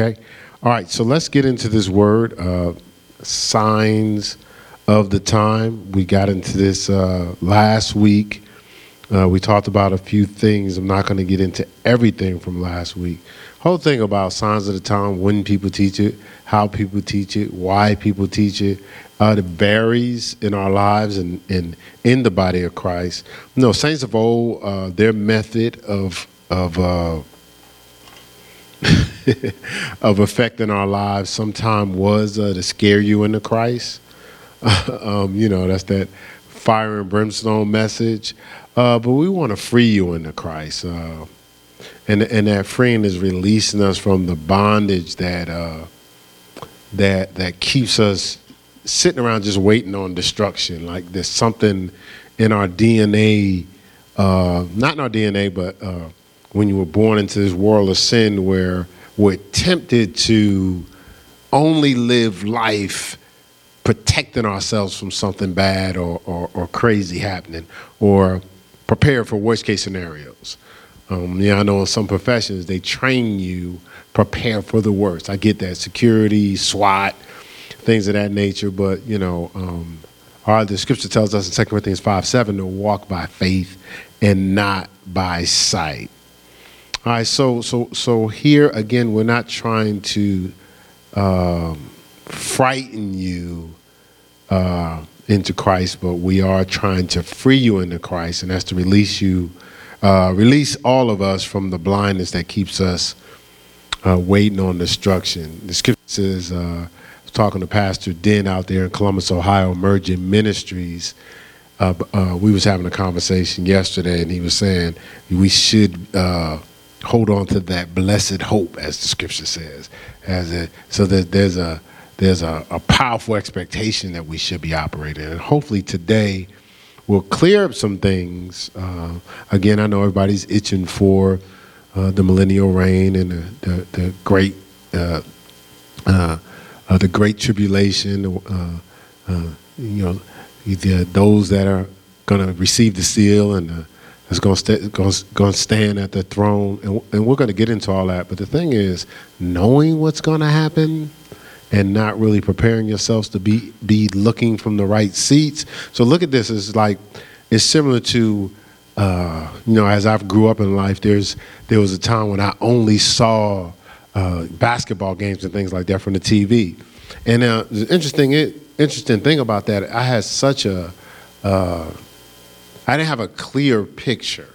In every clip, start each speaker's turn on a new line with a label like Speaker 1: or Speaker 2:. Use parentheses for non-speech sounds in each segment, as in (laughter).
Speaker 1: Okay. All right. So let's get into this word, uh, signs of the time. We got into this uh, last week. Uh, we talked about a few things. I'm not going to get into everything from last week. Whole thing about signs of the time, when people teach it, how people teach it, why people teach it. Uh, it varies in our lives and, and in the body of Christ. no, saints of old, uh, their method of of uh, (laughs) of affecting our lives sometime was uh, to scare you into Christ. (laughs) um, you know, that's that fire and brimstone message. Uh, but we want to free you into Christ. Uh, and, and that freeing is releasing us from the bondage that, uh, that, that keeps us sitting around just waiting on destruction. Like there's something in our DNA, uh, not in our DNA, but uh, when you were born into this world of sin where we're tempted to only live life protecting ourselves from something bad or, or, or crazy happening or prepare for worst case scenarios. Um, yeah, I know in some professions they train you prepare for the worst. I get that security, SWAT, things of that nature. But you know, um, our the scripture tells us in 2 Corinthians five seven to walk by faith and not by sight. All right, so so so here again, we're not trying to um, frighten you uh, into Christ, but we are trying to free you into Christ, and that's to release you, uh, release all of us from the blindness that keeps us uh, waiting on destruction. The scripture says, uh, I was talking to Pastor Den out there in Columbus, Ohio, Emerging Ministries. Uh, uh, we was having a conversation yesterday, and he was saying we should hold on to that blessed hope, as the scripture says, as a, so that there's a there's a, a powerful expectation that we should be operating, and hopefully today we'll clear up some things. Uh, again, I know everybody's itching for uh, the millennial reign and the, the, the great uh, uh, uh the great tribulation. Uh, you know, the, those that are going to receive the seal and is going going to stand at the throne, and, and we're going to get into all that. But the thing is, knowing what's going to happen and not really preparing yourselves to be be looking from the right seats. So look at this. It's like it's similar to uh, you know as I've grew up in life. There's there was a time when I only saw uh, basketball games and things like that from the TV. And uh, the interesting interesting thing about that, I had such a uh, I didn't have a clear picture.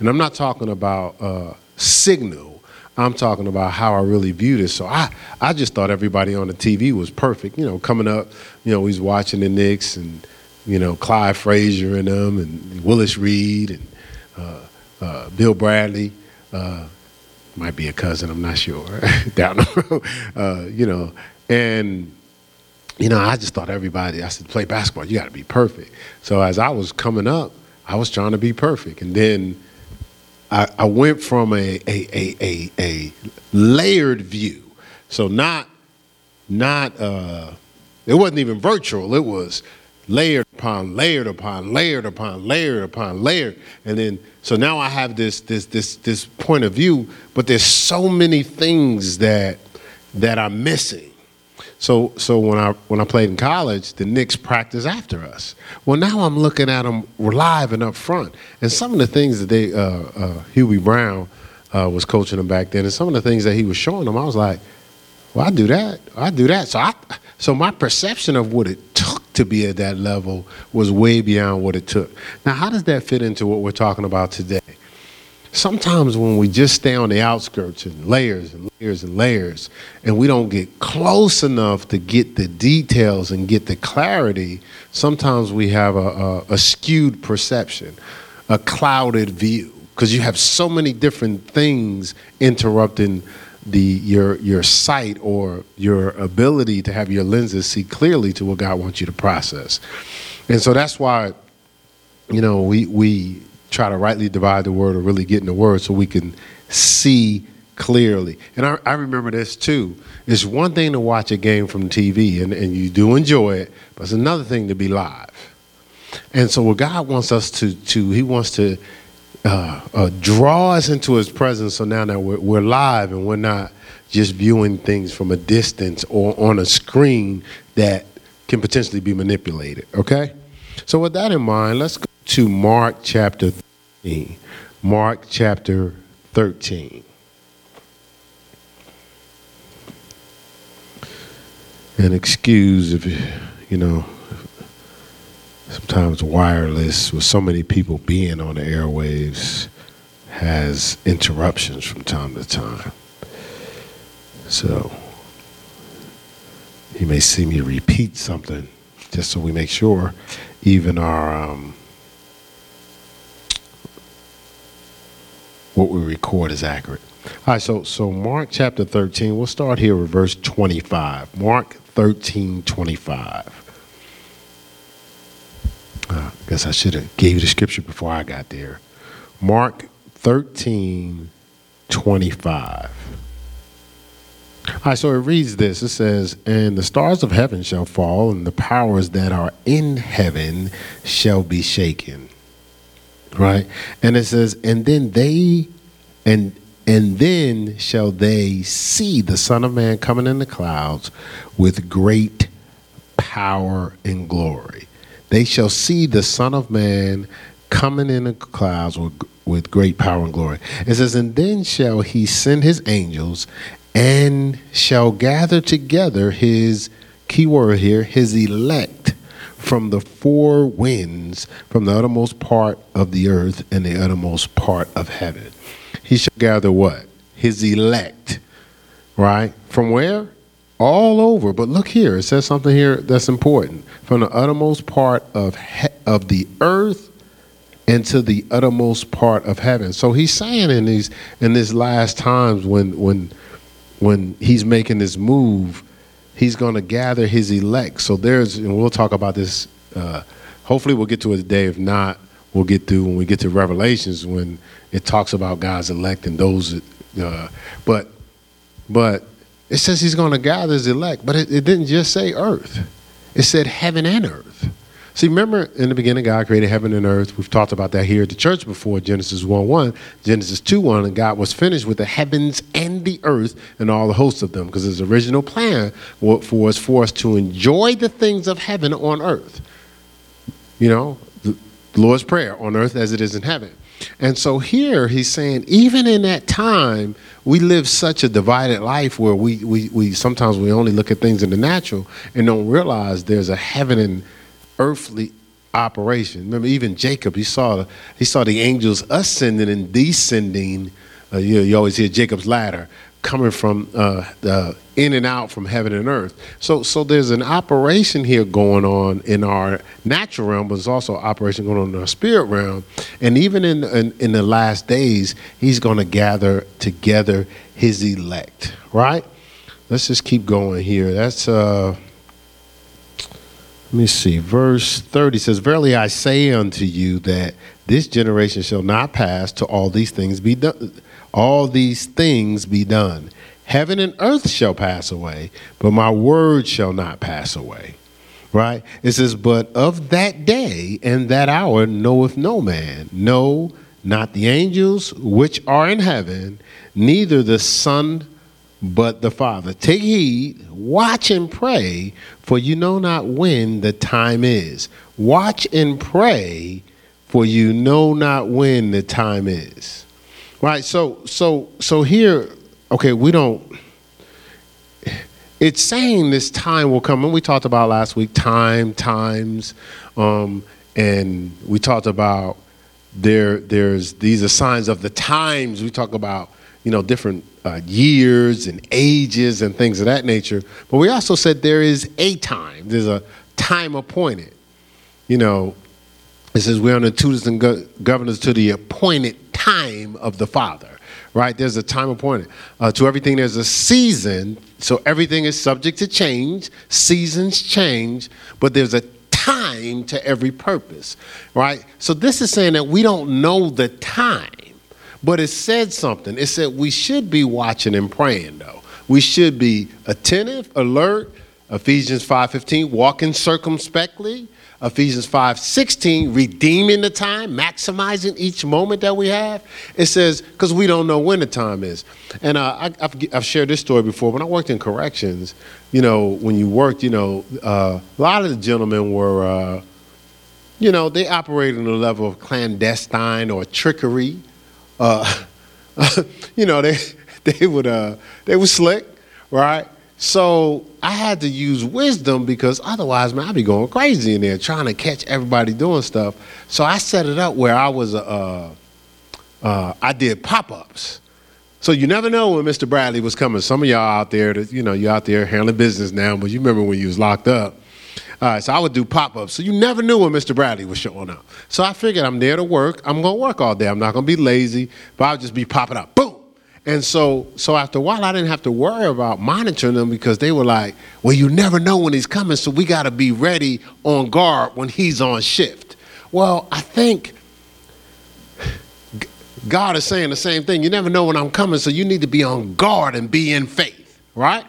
Speaker 1: And I'm not talking about uh, signal. I'm talking about how I really viewed it. So I, I just thought everybody on the TV was perfect. You know, coming up, you know, he's watching the Knicks and, you know, Clyde Frazier and them and Willis Reed and uh, uh, Bill Bradley. Uh, might be a cousin, I'm not sure, (laughs) down the road. Uh, you know, and you know, I just thought everybody, I said, play basketball, you got to be perfect. So as I was coming up, I was trying to be perfect. And then I, I went from a, a, a, a, a layered view. So not, not uh, it wasn't even virtual. It was layered upon layered upon layered upon layered upon layered. And then so now I have this this this this point of view, but there's so many things that that I'm missing. So, so when I when I played in college, the Knicks practiced after us. Well, now I'm looking at them live and up front, and some of the things that they uh, uh, Hubie Brown uh, was coaching them back then, and some of the things that he was showing them, I was like, "Well, I do that. I do that." So, I so my perception of what it took to be at that level was way beyond what it took. Now, how does that fit into what we're talking about today? Sometimes when we just stay on the outskirts and layers and layers and layers, and we don't get close enough to get the details and get the clarity, sometimes we have a, a, a skewed perception, a clouded view, because you have so many different things interrupting the your your sight or your ability to have your lenses see clearly to what God wants you to process. And so that's why, you know, we we try to rightly divide the word or really get in the word so we can see clearly. And I, I remember this too. It's one thing to watch a game from TV and, and you do enjoy it, but it's another thing to be live. And so what God wants us to, to He wants to uh, uh, draw us into His presence. So now that we're, we're live and we're not just viewing things from a distance or on a screen that can potentially be manipulated. Okay? So, with that in mind, let's go to Mark chapter 13. Mark chapter 13. And excuse if, you know, sometimes wireless with so many people being on the airwaves has interruptions from time to time. So you may see me repeat something just so we make sure even our um, what we record is accurate. All right, so so Mark chapter 13, we'll start here with verse 25. Mark 13, 25. Uh, I guess I should have gave you the scripture before I got there. Mark 13, 25. All right, so it reads this. It says, And the stars of heaven shall fall, and the powers that are in heaven shall be shaken. Right? And it says, And then they and and then shall they see the Son of Man coming in the clouds with great power and glory. They shall see the Son of Man coming in the clouds with, with great power and glory. It says, And then shall he send his angels and shall gather together his, key word here, his elect from the four winds, from the uttermost part of the earth and the uttermost part of heaven. He shall gather what? His elect, right? From where? All over. But look here, it says something here that's important. From the uttermost part of, he- of the earth into the uttermost part of heaven. So he's saying in these in these last times when when when he's making this move, he's going to gather his elect. So there's, and we'll talk about this. Uh, hopefully, we'll get to it today. If not, we'll get through when we get to Revelations when it talks about God's elect and those. Uh, but, but it says he's going to gather his elect. But it, it didn't just say earth; it said heaven and earth. See, remember in the beginning, God created heaven and earth. We've talked about that here at the church before Genesis 1 1, Genesis 2 1, and God was finished with the heavens and the earth and all the hosts of them because his original plan was for us to enjoy the things of heaven on earth. You know, the Lord's Prayer on earth as it is in heaven. And so here he's saying, even in that time, we live such a divided life where we, we, we sometimes we only look at things in the natural and don't realize there's a heaven and earthly operation. Remember, even Jacob, he saw he saw the angels ascending and descending. Uh, you, you always hear Jacob's ladder coming from uh, the, in and out from heaven and earth. So, so there's an operation here going on in our natural realm, but there's also operation going on in our spirit realm. And even in in, in the last days, he's going to gather together his elect. Right? Let's just keep going here. That's. Uh, let me see. Verse 30 says, Verily I say unto you that this generation shall not pass till all these things be done. All these things be done. Heaven and earth shall pass away, but my word shall not pass away. Right? It says, But of that day and that hour knoweth no man, no, not the angels which are in heaven, neither the Son but the Father. Take heed, watch and pray, for you know not when the time is. Watch and pray, for you know not when the time is. Right? So so so here, okay, we don't it's saying this time will come, and we talked about last week, time, times, um, and we talked about there there's these are signs of the times. We talk about, you know, different uh, years and ages and things of that nature. But we also said there is a time, there's a time appointed. You know, it says we're the tutors and go- governors to the appointed time of the Father, right? There's a time appointed. Uh, to everything, there's a season. So everything is subject to change, seasons change, but there's a time to every purpose, right? So this is saying that we don't know the time but it said something. It said we should be watching and praying, though. We should be attentive, alert, Ephesians 5:15, walking circumspectly. Ephesians 5:16, redeeming the time, maximizing each moment that we have. It says, because we don't know when the time is. And uh, I, have I've shared this story before. When I worked in corrections, you know, when you worked, you know, uh, a lot of the gentlemen were, uh, you know, they operated on a level of clandestine or trickery. Uh, (laughs) you know, they (laughs) they would uh, they were slick, right? So I had to use wisdom because otherwise, man, I'd be going crazy in there trying to catch everybody doing stuff. So I set it up where I was, uh, uh, I did pop ups. So you never know when Mr. Bradley was coming. Some of y'all out there, that, you know, you're out there handling business now, but you remember when you was locked up. All right, so I would do pop ups. So you never knew when Mr. Bradley was showing up. So I figured I'm there to work. I'm going to work all day. I'm not going to be lazy, but I'll just be popping up. Boom! And so, so after a while, I didn't have to worry about monitoring them because they were like, "Well, you never know when he's coming, so we got to be ready on guard when he's on shift." Well, I think God is saying the same thing. You never know when I'm coming, so you need to be on guard and be in faith, right?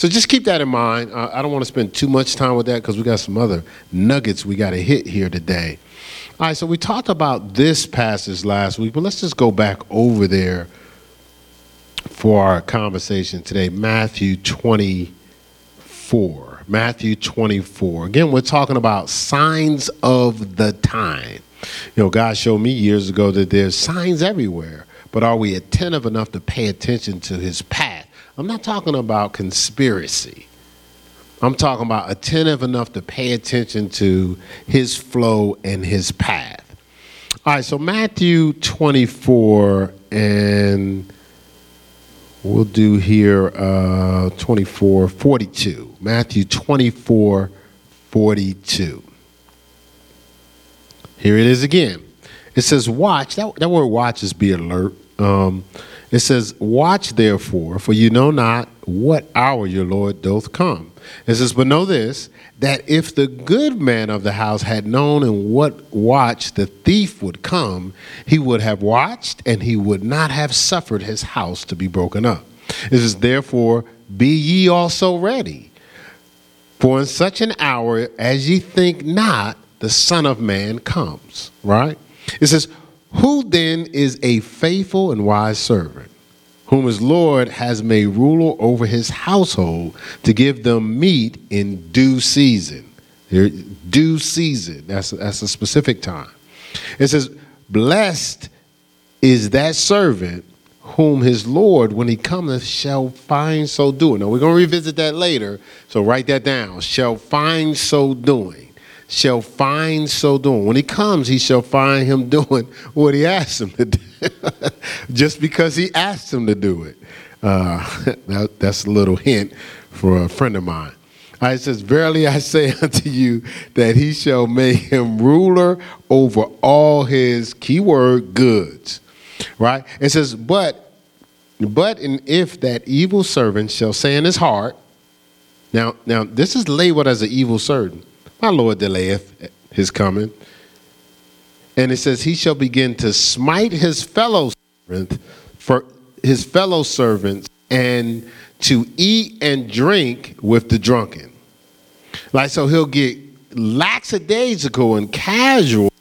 Speaker 1: So just keep that in mind. Uh, I don't want to spend too much time with that because we got some other nuggets we got to hit here today. All right, so we talked about this passage last week, but let's just go back over there for our conversation today Matthew 24. Matthew 24. Again, we're talking about signs of the time. You know, God showed me years ago that there's signs everywhere, but are we attentive enough to pay attention to his path? I'm not talking about conspiracy. I'm talking about attentive enough to pay attention to his flow and his path. All right, so Matthew 24 and We'll do here uh, 24, 42. Matthew 24, 42. Here it is again. It says, Watch. That, that word watch is be alert. Um, it says, Watch therefore, for you know not what hour your Lord doth come. It says, But know this, that if the good man of the house had known in what watch the thief would come, he would have watched and he would not have suffered his house to be broken up. It says, Therefore, be ye also ready. For in such an hour as ye think not, the Son of Man comes. Right? It says, Who then is a faithful and wise servant? whom his Lord has made ruler over his household to give them meat in due season. Due season, that's, that's a specific time. It says, Blessed is that servant whom his Lord, when he cometh, shall find so doing. Now, we're going to revisit that later, so write that down. Shall find so doing shall find so doing. When he comes, he shall find him (laughs) doing what he asked him to do, (laughs) just because he asked him to do it. Uh, (laughs) that, that's a little hint for a friend of mine. I says, Verily I say unto you that he shall make him ruler over all his keyword goods. Right? It says, But but and if that evil servant shall say in his heart, now now this is labeled as an evil servant. My Lord delayeth his coming. And it says, He shall begin to smite his fellow servant for his fellow servants and to eat and drink with the drunken. Like so he'll get lackadaisical and casual,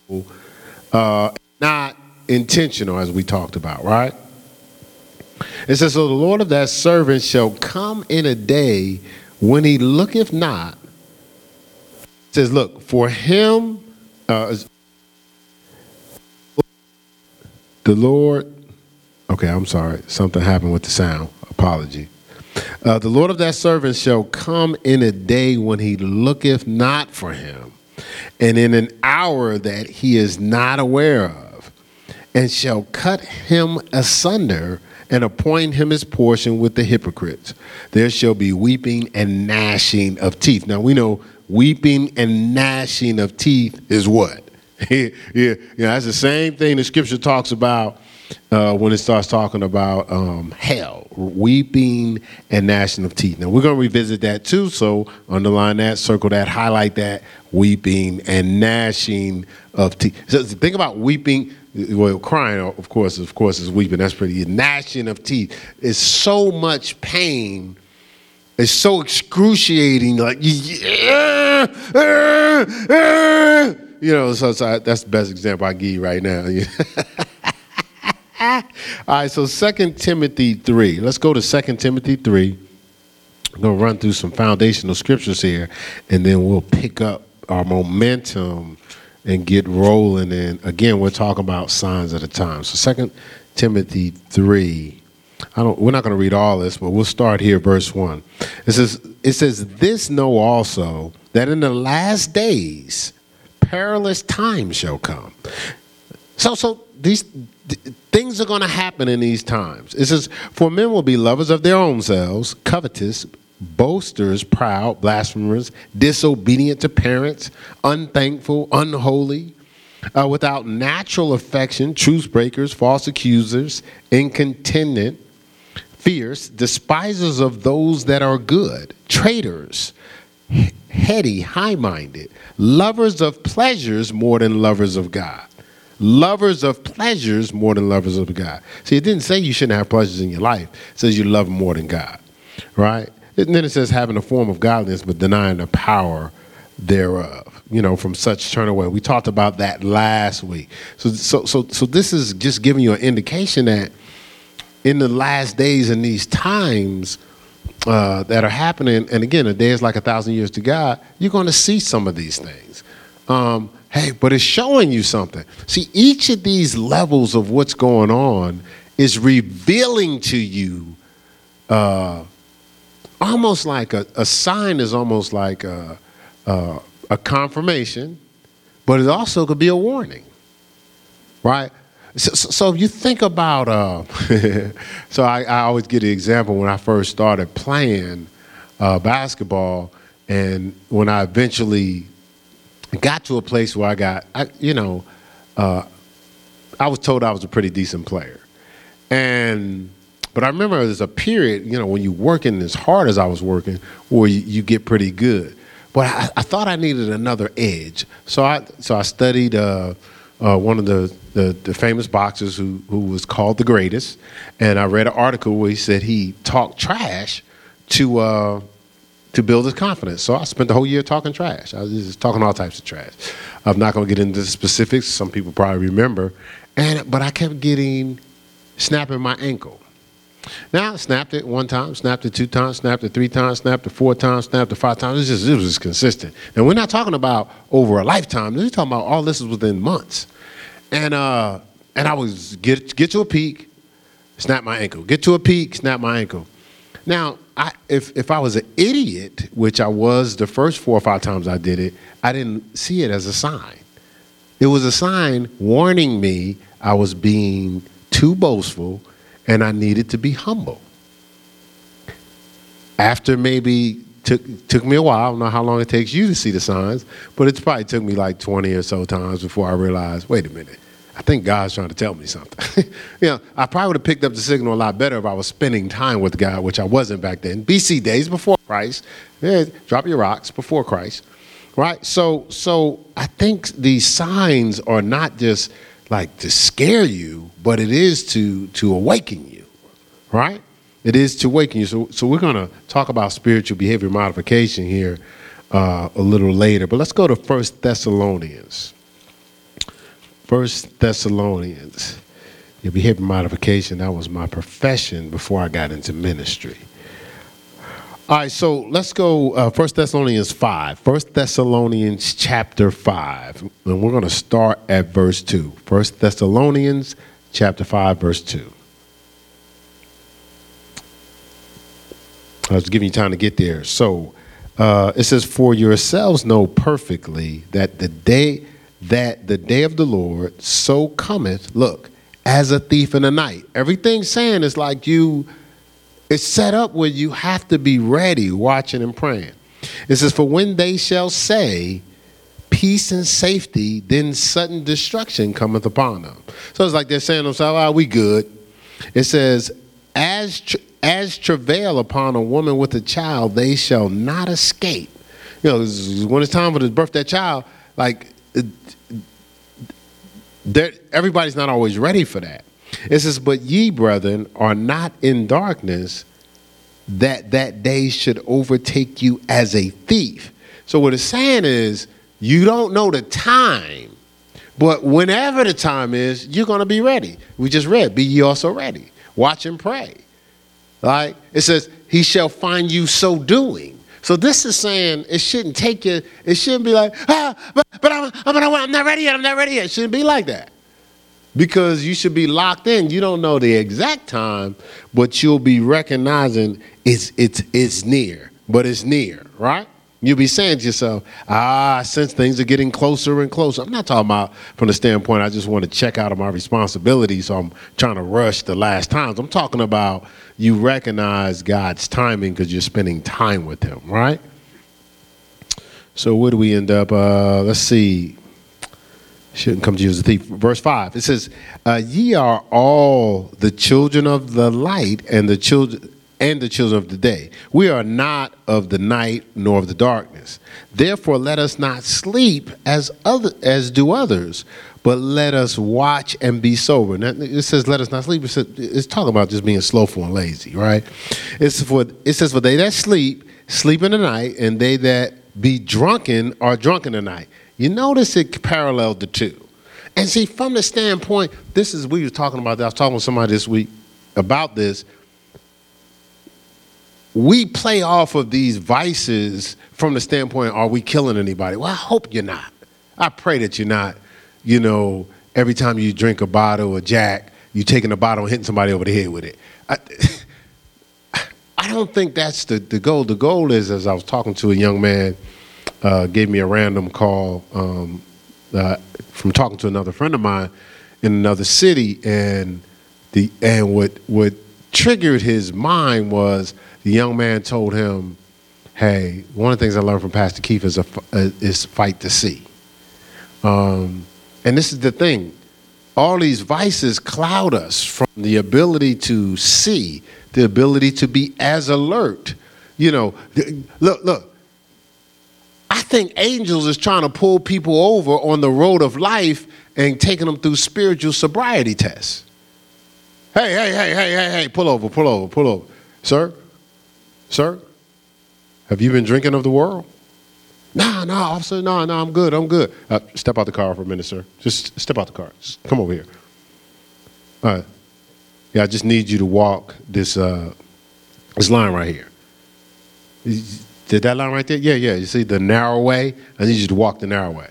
Speaker 1: uh, not intentional, as we talked about, right? It says, So the Lord of that servant shall come in a day when he looketh not says, Look, for him, uh, the Lord, okay, I'm sorry, something happened with the sound. Apology. Uh, the Lord of that servant shall come in a day when he looketh not for him, and in an hour that he is not aware of, and shall cut him asunder and appoint him his portion with the hypocrites. There shall be weeping and gnashing of teeth. Now we know weeping and gnashing of teeth is what? (laughs) yeah, yeah, that's the same thing the scripture talks about uh, when it starts talking about um, hell, weeping and gnashing of teeth. Now we're going to revisit that too, so underline that, circle that, highlight that, weeping and gnashing of teeth. So think about weeping. Well, crying, of course, of course, is weeping. That's pretty. Gnashing of teeth is so much pain it's so excruciating, like yeah, uh, uh, you know. So, so that's the best example I give you right now. (laughs) All right, so Second Timothy 3. Let's go to Second Timothy 3. I'm going to run through some foundational scriptures here, and then we'll pick up our momentum and get rolling. And again, we're talking about signs of the time. So Second Timothy 3. I don't, we're not going to read all this, but we'll start here, verse 1. It says, it says, This know also that in the last days perilous times shall come. So, so these things are going to happen in these times. It says, For men will be lovers of their own selves, covetous, boasters, proud, blasphemers, disobedient to parents, unthankful, unholy, uh, without natural affection, truce breakers, false accusers, incontinent, fierce, despisers of those that are good, traitors, heady, high minded, lovers of pleasures more than lovers of God lovers of pleasures more than lovers of God. See, it didn't say you shouldn't have pleasures in your life. It says you love more than God, right? And then it says having a form of godliness but denying the power thereof. You know, from such turn away. We talked about that last week. So, so, so, so this is just giving you an indication that in the last days and these times uh, that are happening, and again, a day is like a thousand years to God. You're going to see some of these things. Um, Hey, but it's showing you something. See, each of these levels of what's going on is revealing to you uh, almost like a, a, sign is almost like a, a, a confirmation, but it also could be a warning, right? So, so you think about, uh, (laughs) so I, I, always get the example when I first started playing uh, basketball, and when I eventually got to a place where I got, I, you know, uh, I was told I was a pretty decent player. And, but I remember there's a period, you know, when you're working as hard as I was working, where you, you get pretty good. But I, I, thought I needed another edge. So I, so I studied uh, uh, one of the, the, the, famous boxers who, who was called the greatest. And I read an article where he said he talked trash to, uh, to build his confidence. So I spent the whole year talking trash. I was just talking all types of trash. I'm not going to get into the specifics. Some people probably remember. And but I kept getting snapping my ankle. Now I snapped it one time, snapped it two times, snapped it three times, snapped it four times, snapped it five times. It was just it was just consistent. And we're not talking about over a lifetime. We're talking about all this is within months. And uh and I was get get to a peak, snap my ankle. Get to a peak, snap my ankle. Now I, if, if I was an idiot, which I was the first four or five times I did it, I didn't see it as a sign. It was a sign warning me I was being too boastful and I needed to be humble. After maybe took took me a while. I don't know how long it takes you to see the signs, but it probably took me like 20 or so times before I realized, wait a minute, I think God's trying to tell me something. (laughs) you know, I probably would have picked up the signal a lot better if I was spending time with God, which I wasn't back then. BC days before Christ. Yeah, drop your rocks before Christ. Right? So so I think these signs are not just like to scare you, but it is to to awaken you. Right? It is to awaken you. So so we're gonna talk about spiritual behavior modification here uh, a little later. But let's go to First Thessalonians. First Thessalonians. Your behavior modification, that was my profession before I got into ministry. All right, so let's go uh, 1 Thessalonians 5. 1 Thessalonians chapter 5. And we're going to start at verse 2. 1 Thessalonians chapter 5, verse 2. I was giving you time to get there. So uh, it says, For yourselves know perfectly that the day that the day of the Lord so cometh, look, as a thief in the night. Everything saying is like you, it's set up where you have to be ready, watching and praying. It says, For when they shall say, Peace and safety, then sudden destruction cometh upon them. So it's like they're saying to themselves, Ah, we good. It says, As, as travail upon a woman with a child, they shall not escape. You know, when it's time for to birth that child, like everybody's not always ready for that. It says, But ye, brethren, are not in darkness, that that day should overtake you as a thief. So what it's saying is you don't know the time, but whenever the time is, you're going to be ready. We just read, be ye also ready. Watch and pray. Right? It says, he shall find you so doing. So this is saying it shouldn't take you, it shouldn't be like, ah, but, but I'm, I'm, I'm not ready yet, I'm not ready yet. It shouldn't be like that. Because you should be locked in. You don't know the exact time, but you'll be recognizing it's, it's, it's near, but it's near, right? You'll be saying to yourself, ah, since things are getting closer and closer. I'm not talking about from the standpoint I just want to check out of my responsibility, so I'm trying to rush the last times. I'm talking about you recognize God's timing because you're spending time with Him, right? So where do we end up? Uh, let's see. Shouldn't come to you as a thief. Verse 5. It says, uh, Ye are all the children of the light and the children and the children of the day. We are not of the night nor of the darkness. Therefore, let us not sleep as other as do others, but let us watch and be sober. Now, it says, "Let us not sleep." It's, it's talking about just being slowful and lazy, right? It's for it says, "For they that sleep, sleep in the night, and they that be drunken are drunk in the night." You notice it paralleled the two. And see, from the standpoint, this is we were talking about. That. I was talking with somebody this week about this we play off of these vices from the standpoint are we killing anybody? Well, I hope you're not. I pray that you're not, you know, every time you drink a bottle of Jack, you're taking a bottle and hitting somebody over the head with it. I, (laughs) I don't think that's the, the goal. The goal is, as I was talking to a young man, uh, gave me a random call um, uh, from talking to another friend of mine in another city, and the and what what triggered his mind was the young man told him, "Hey, one of the things I learned from Pastor Keith is a is fight to see." Um, and this is the thing: all these vices cloud us from the ability to see, the ability to be as alert. You know, look, look. I think angels is trying to pull people over on the road of life and taking them through spiritual sobriety tests. Hey, hey, hey, hey, hey, hey, pull over, pull over, pull over. Sir, Sir, have you been drinking of the world? Nah, nah, officer, nah, nah, I'm good, I'm good. Uh, step out the car for a minute, sir. Just step out the car. Just come over here. All right. Yeah, I just need you to walk this uh, this line right here. Did that line right there? Yeah, yeah. You see the narrow way? I need you to walk the narrow way.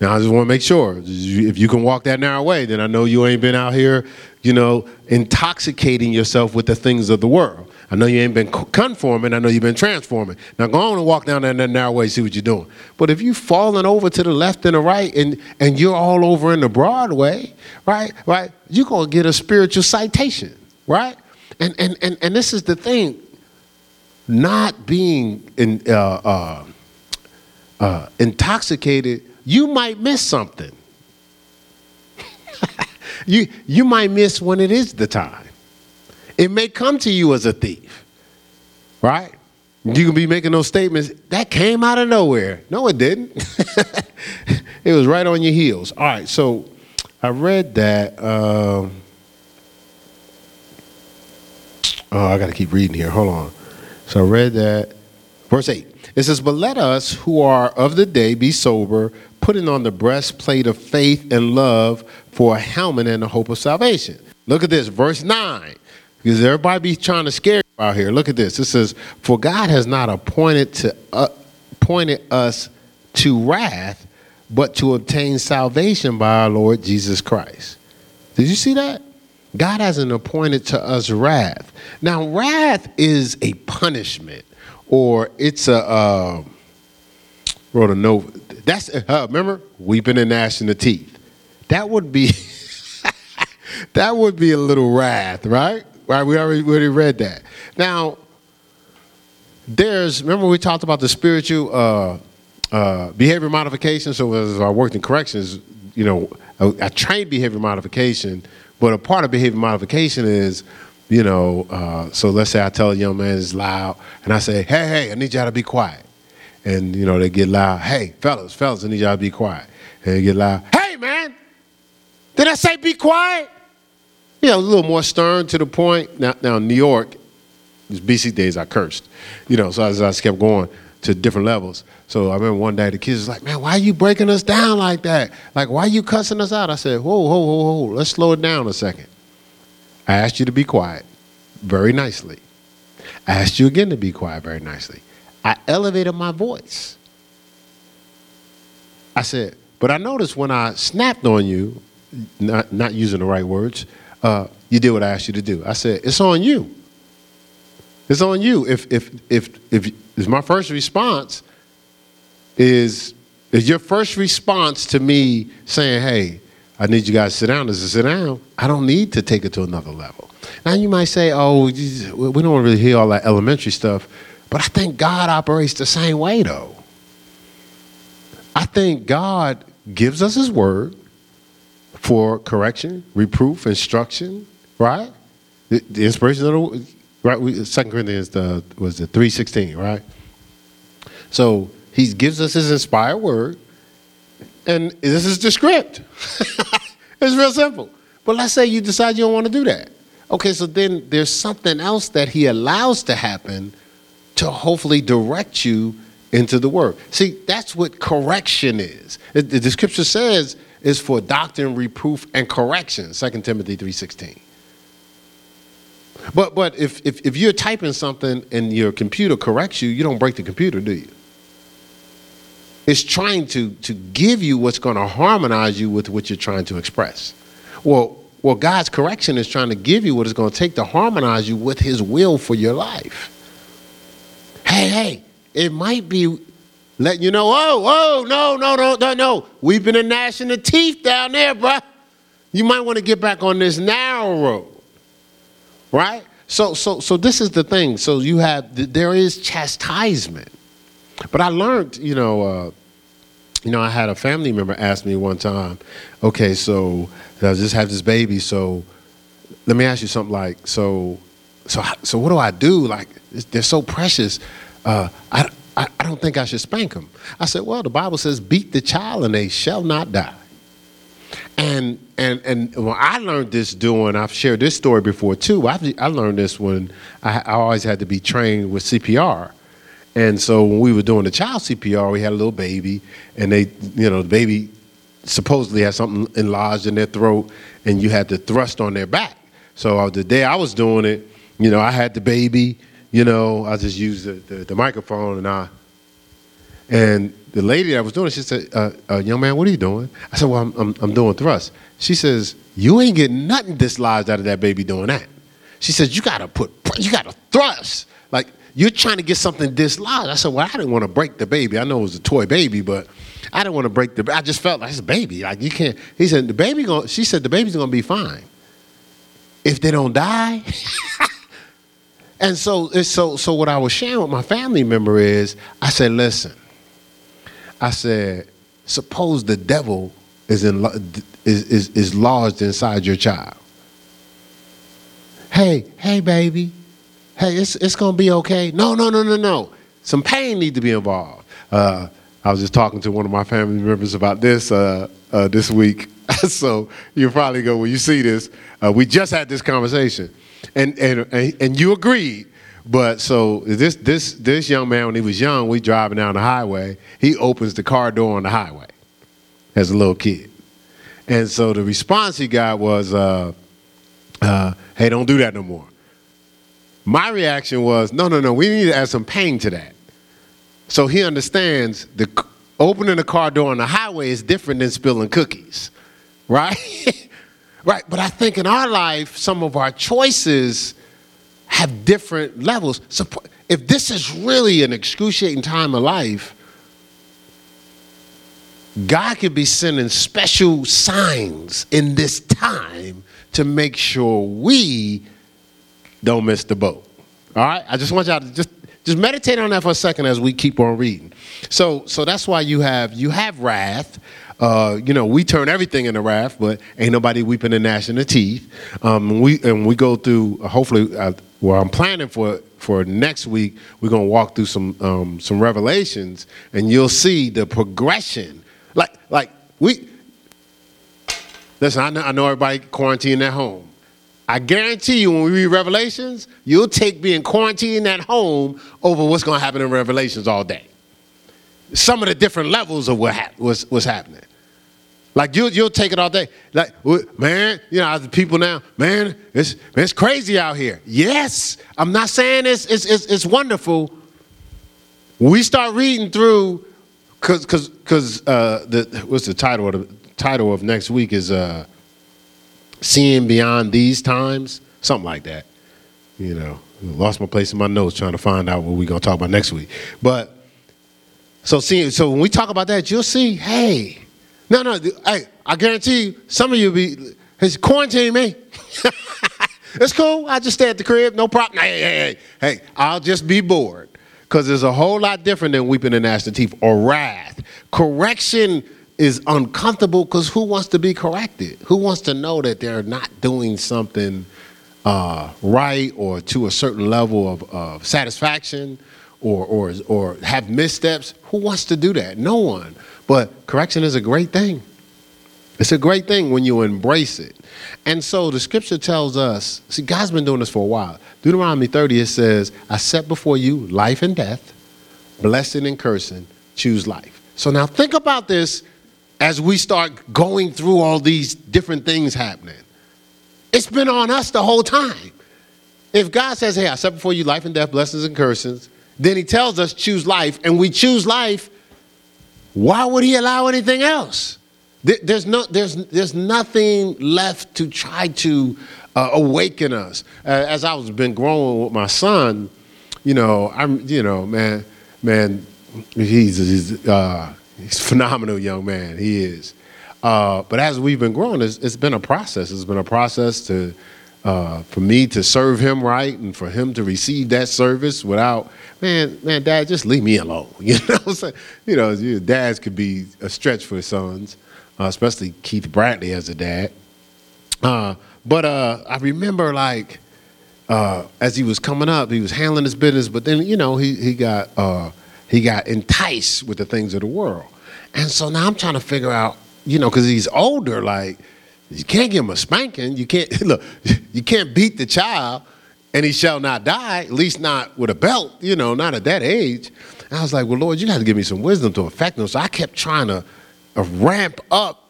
Speaker 1: Now, I just want to make sure if you can walk that narrow way, then I know you ain't been out here, you know, intoxicating yourself with the things of the world. I know you ain't been conforming. I know you've been transforming. Now go on and walk down that narrow way, see what you're doing. But if you falling over to the left and the right, and and you're all over in the broad way, right, right, you're gonna get a spiritual citation, right? And and and and this is the thing, not being in, uh, uh, uh, intoxicated, you might miss something. (laughs) you you might miss when it is the time. It may come to you as a thief, right? You can be making those statements that came out of nowhere. No, it didn't. (laughs) it was right on your heels. All right, so I read that. Um, oh, I got to keep reading here. Hold on. So I read that. Verse 8. It says, But let us who are of the day be sober, putting on the breastplate of faith and love for a helmet and the hope of salvation. Look at this, verse 9. Because everybody be trying to scare you out here. Look at this. It says, "For God has not appointed to uh, appointed us to wrath, but to obtain salvation by our Lord Jesus Christ." Did you see that? God hasn't appointed to us wrath. Now, wrath is a punishment, or it's a uh, wrote a note. That's uh, remember weeping and gnashing the teeth. That would be (laughs) that would be a little wrath, right? Right? We already, we already read that. Now, there's, remember we talked about the spiritual uh, uh, behavior modification. So as I worked in corrections, you know, I, I, trained behavior modification, but a part of behavior modification is, you know, uh, so let's say I tell a young man is loud, and I say, hey, hey, I need y'all to be quiet. And, you know, they get loud, hey, fellas, fellas, I need y'all to be quiet. And they get loud, hey, man, did I say be quiet? You know, a little more stern to the point. Now, now New York, these BC days I cursed, you know. So as I just kept going to different levels. So I remember one day the kids was like, "Man, why are you breaking us down like that? Like, why are you cussing us out?" I said, "Whoa, whoa, whoa, whoa! Let's slow it down a second. I asked you to be quiet, very nicely. I asked you again to be quiet, very nicely. I elevated my voice. I said, but I noticed when I snapped on you, not, not using the right words, uh, you did what I asked you to do. I said, it's on you. It's on you. If, if, if, if, if my first response is, is your first response to me saying, hey, I need you guys to sit down, is to sit down, I don't need to take it to another level. Now you might say, oh, we don't really hear all that elementary stuff, but I think God operates the same way though. I think God gives us his word for correction, reproof, instruction, right? The, the inspiration of the right. Second Corinthians the was the three sixteen, right? So he gives us his inspired word, and this is the script. (laughs) it's real simple. But let's say you decide you don't want to do that. Okay, so then there's something else that he allows to happen to hopefully direct you into the word. See, that's what correction is. The, the scripture says is for doctrine, reproof, and correction. 2 Timothy 3.16. But but if, if if you're typing something and your computer corrects you, you don't break the computer, do you? It's trying to to give you what's going to harmonize you with what you're trying to express. Well, well, God's correction is trying to give you what it's going to take to harmonize you with His will for your life. Hey, hey, it might be letting you know, oh, oh, no, no, no, no, no. We've been a gnashing the teeth down there, bruh. You might want to get back on this narrow road. Right? So, so, so this is the thing. So you have, there is chastisement. But I learned, you know, uh, you know, I had a family member ask me one time, okay, so I just have this baby, so let me ask you something like, so, so, so what do I do? Like, they're so precious uh, I, I, I don't think I should spank them. I said, well, the Bible says, beat the child and they shall not die. And and and when I learned this doing, I've shared this story before too. I, I learned this when I, I always had to be trained with CPR. And so when we were doing the child CPR, we had a little baby, and they, you know, the baby supposedly had something enlarged in their throat, and you had to thrust on their back. So uh, the day I was doing it, you know, I had the baby, you know, I just used the, the, the, microphone and I, and the lady that was doing it, she said, uh, uh, young man, what are you doing? I said, well, I'm, I'm, I'm, doing thrust. She says, you ain't getting nothing dislodged out of that baby doing that. She says, you gotta put, you gotta thrust. Like, you're trying to get something dislodged. I said, well, I didn't want to break the baby. I know it was a toy baby, but I didn't want to break the, I just felt like it's a baby. Like, you can't, he said, the baby going she said, the baby's gonna be fine. If they don't die, (laughs) And so, so, so what I was sharing with my family member is, I said, listen, I said, suppose the devil is, in, is, is, is lodged inside your child. Hey, hey, baby. Hey, it's, it's going to be okay. No, no, no, no, no. Some pain need to be involved. Uh, I was just talking to one of my family members about this uh, uh, this week. (laughs) so you probably go, when you see this, uh, we just had this conversation and and and you agreed. But so this this this young man when he was young, we driving down the highway. He opens the car door on the highway as a little kid, and so the response he got was, uh, uh, "Hey, don't do that no more." My reaction was, "No, no, no. We need to add some pain to that." So he understands the opening the car door on the highway is different than spilling cookies, (laughs) right? Right, but I think in our life, some of our choices have different levels. So if this is really an excruciating time of life, God could be sending special signs in this time to make sure we don't miss the boat. All right? I just want y'all to just just meditate on that for a second as we keep on reading. So so that's why you have you have wrath, uh, you know, we turn everything into wrath, but ain't nobody weeping and gnashing their teeth. Um, we and we go through. Uh, hopefully, uh, I'm planning for for next week. We're gonna walk through some um, some revelations, and you'll see the progression. Like like we. Listen, I know, I know everybody quarantined at home. I guarantee you, when we read Revelations, you'll take being quarantined at home over what's going to happen in Revelations all day. Some of the different levels of what ha- what's, what's happening. Like you, you'll take it all day. Like, man, you know, the people now, man, it's, it's crazy out here. Yes, I'm not saying it's, it's, it's, it's wonderful. We start reading through, cause, cause, cause, uh, the, what's the title of the title of next week is, uh, seeing beyond these times, something like that. You know, lost my place in my notes trying to find out what we're gonna talk about next week. But so seeing, so when we talk about that, you'll see, hey, no, no, hey, I guarantee you, some of you be, it's quarantine me. (laughs) it's cool. I just stay at the crib, no problem. Hey, hey, hey, hey, I'll just be bored. Because it's a whole lot different than weeping and gnashing teeth or wrath. Correction is uncomfortable because who wants to be corrected? Who wants to know that they're not doing something uh, right or to a certain level of, of satisfaction or, or, or have missteps? Who wants to do that? No one. But correction is a great thing. It's a great thing when you embrace it. And so the scripture tells us see, God's been doing this for a while. Deuteronomy 30, it says, I set before you life and death, blessing and cursing, choose life. So now think about this as we start going through all these different things happening. It's been on us the whole time. If God says, Hey, I set before you life and death, blessings and curses, then He tells us choose life, and we choose life, why would He allow anything else? There's, no, there's, there's nothing left to try to uh, awaken us. Uh, as I was been growing with my son, you know, I'm, you know, man, man, he's, he's uh, He's a phenomenal young man. He is. Uh, but as we've been growing, it's, it's been a process. It's been a process to uh, for me to serve him right and for him to receive that service without, man, man, dad, just leave me alone. (laughs) You know what I'm saying? You know, dads could be a stretch for sons, uh, especially Keith Bradley as a dad. Uh, but uh, I remember like uh, as he was coming up, he was handling his business, but then you know he he got he got enticed with the things of the world. And so now I'm trying to figure out, you know, because he's older, like, you can't give him a spanking. You can't, (laughs) look, you can't beat the child and he shall not die, at least not with a belt, you know, not at that age. And I was like, well, Lord, you got to give me some wisdom to affect him. So I kept trying to uh, ramp up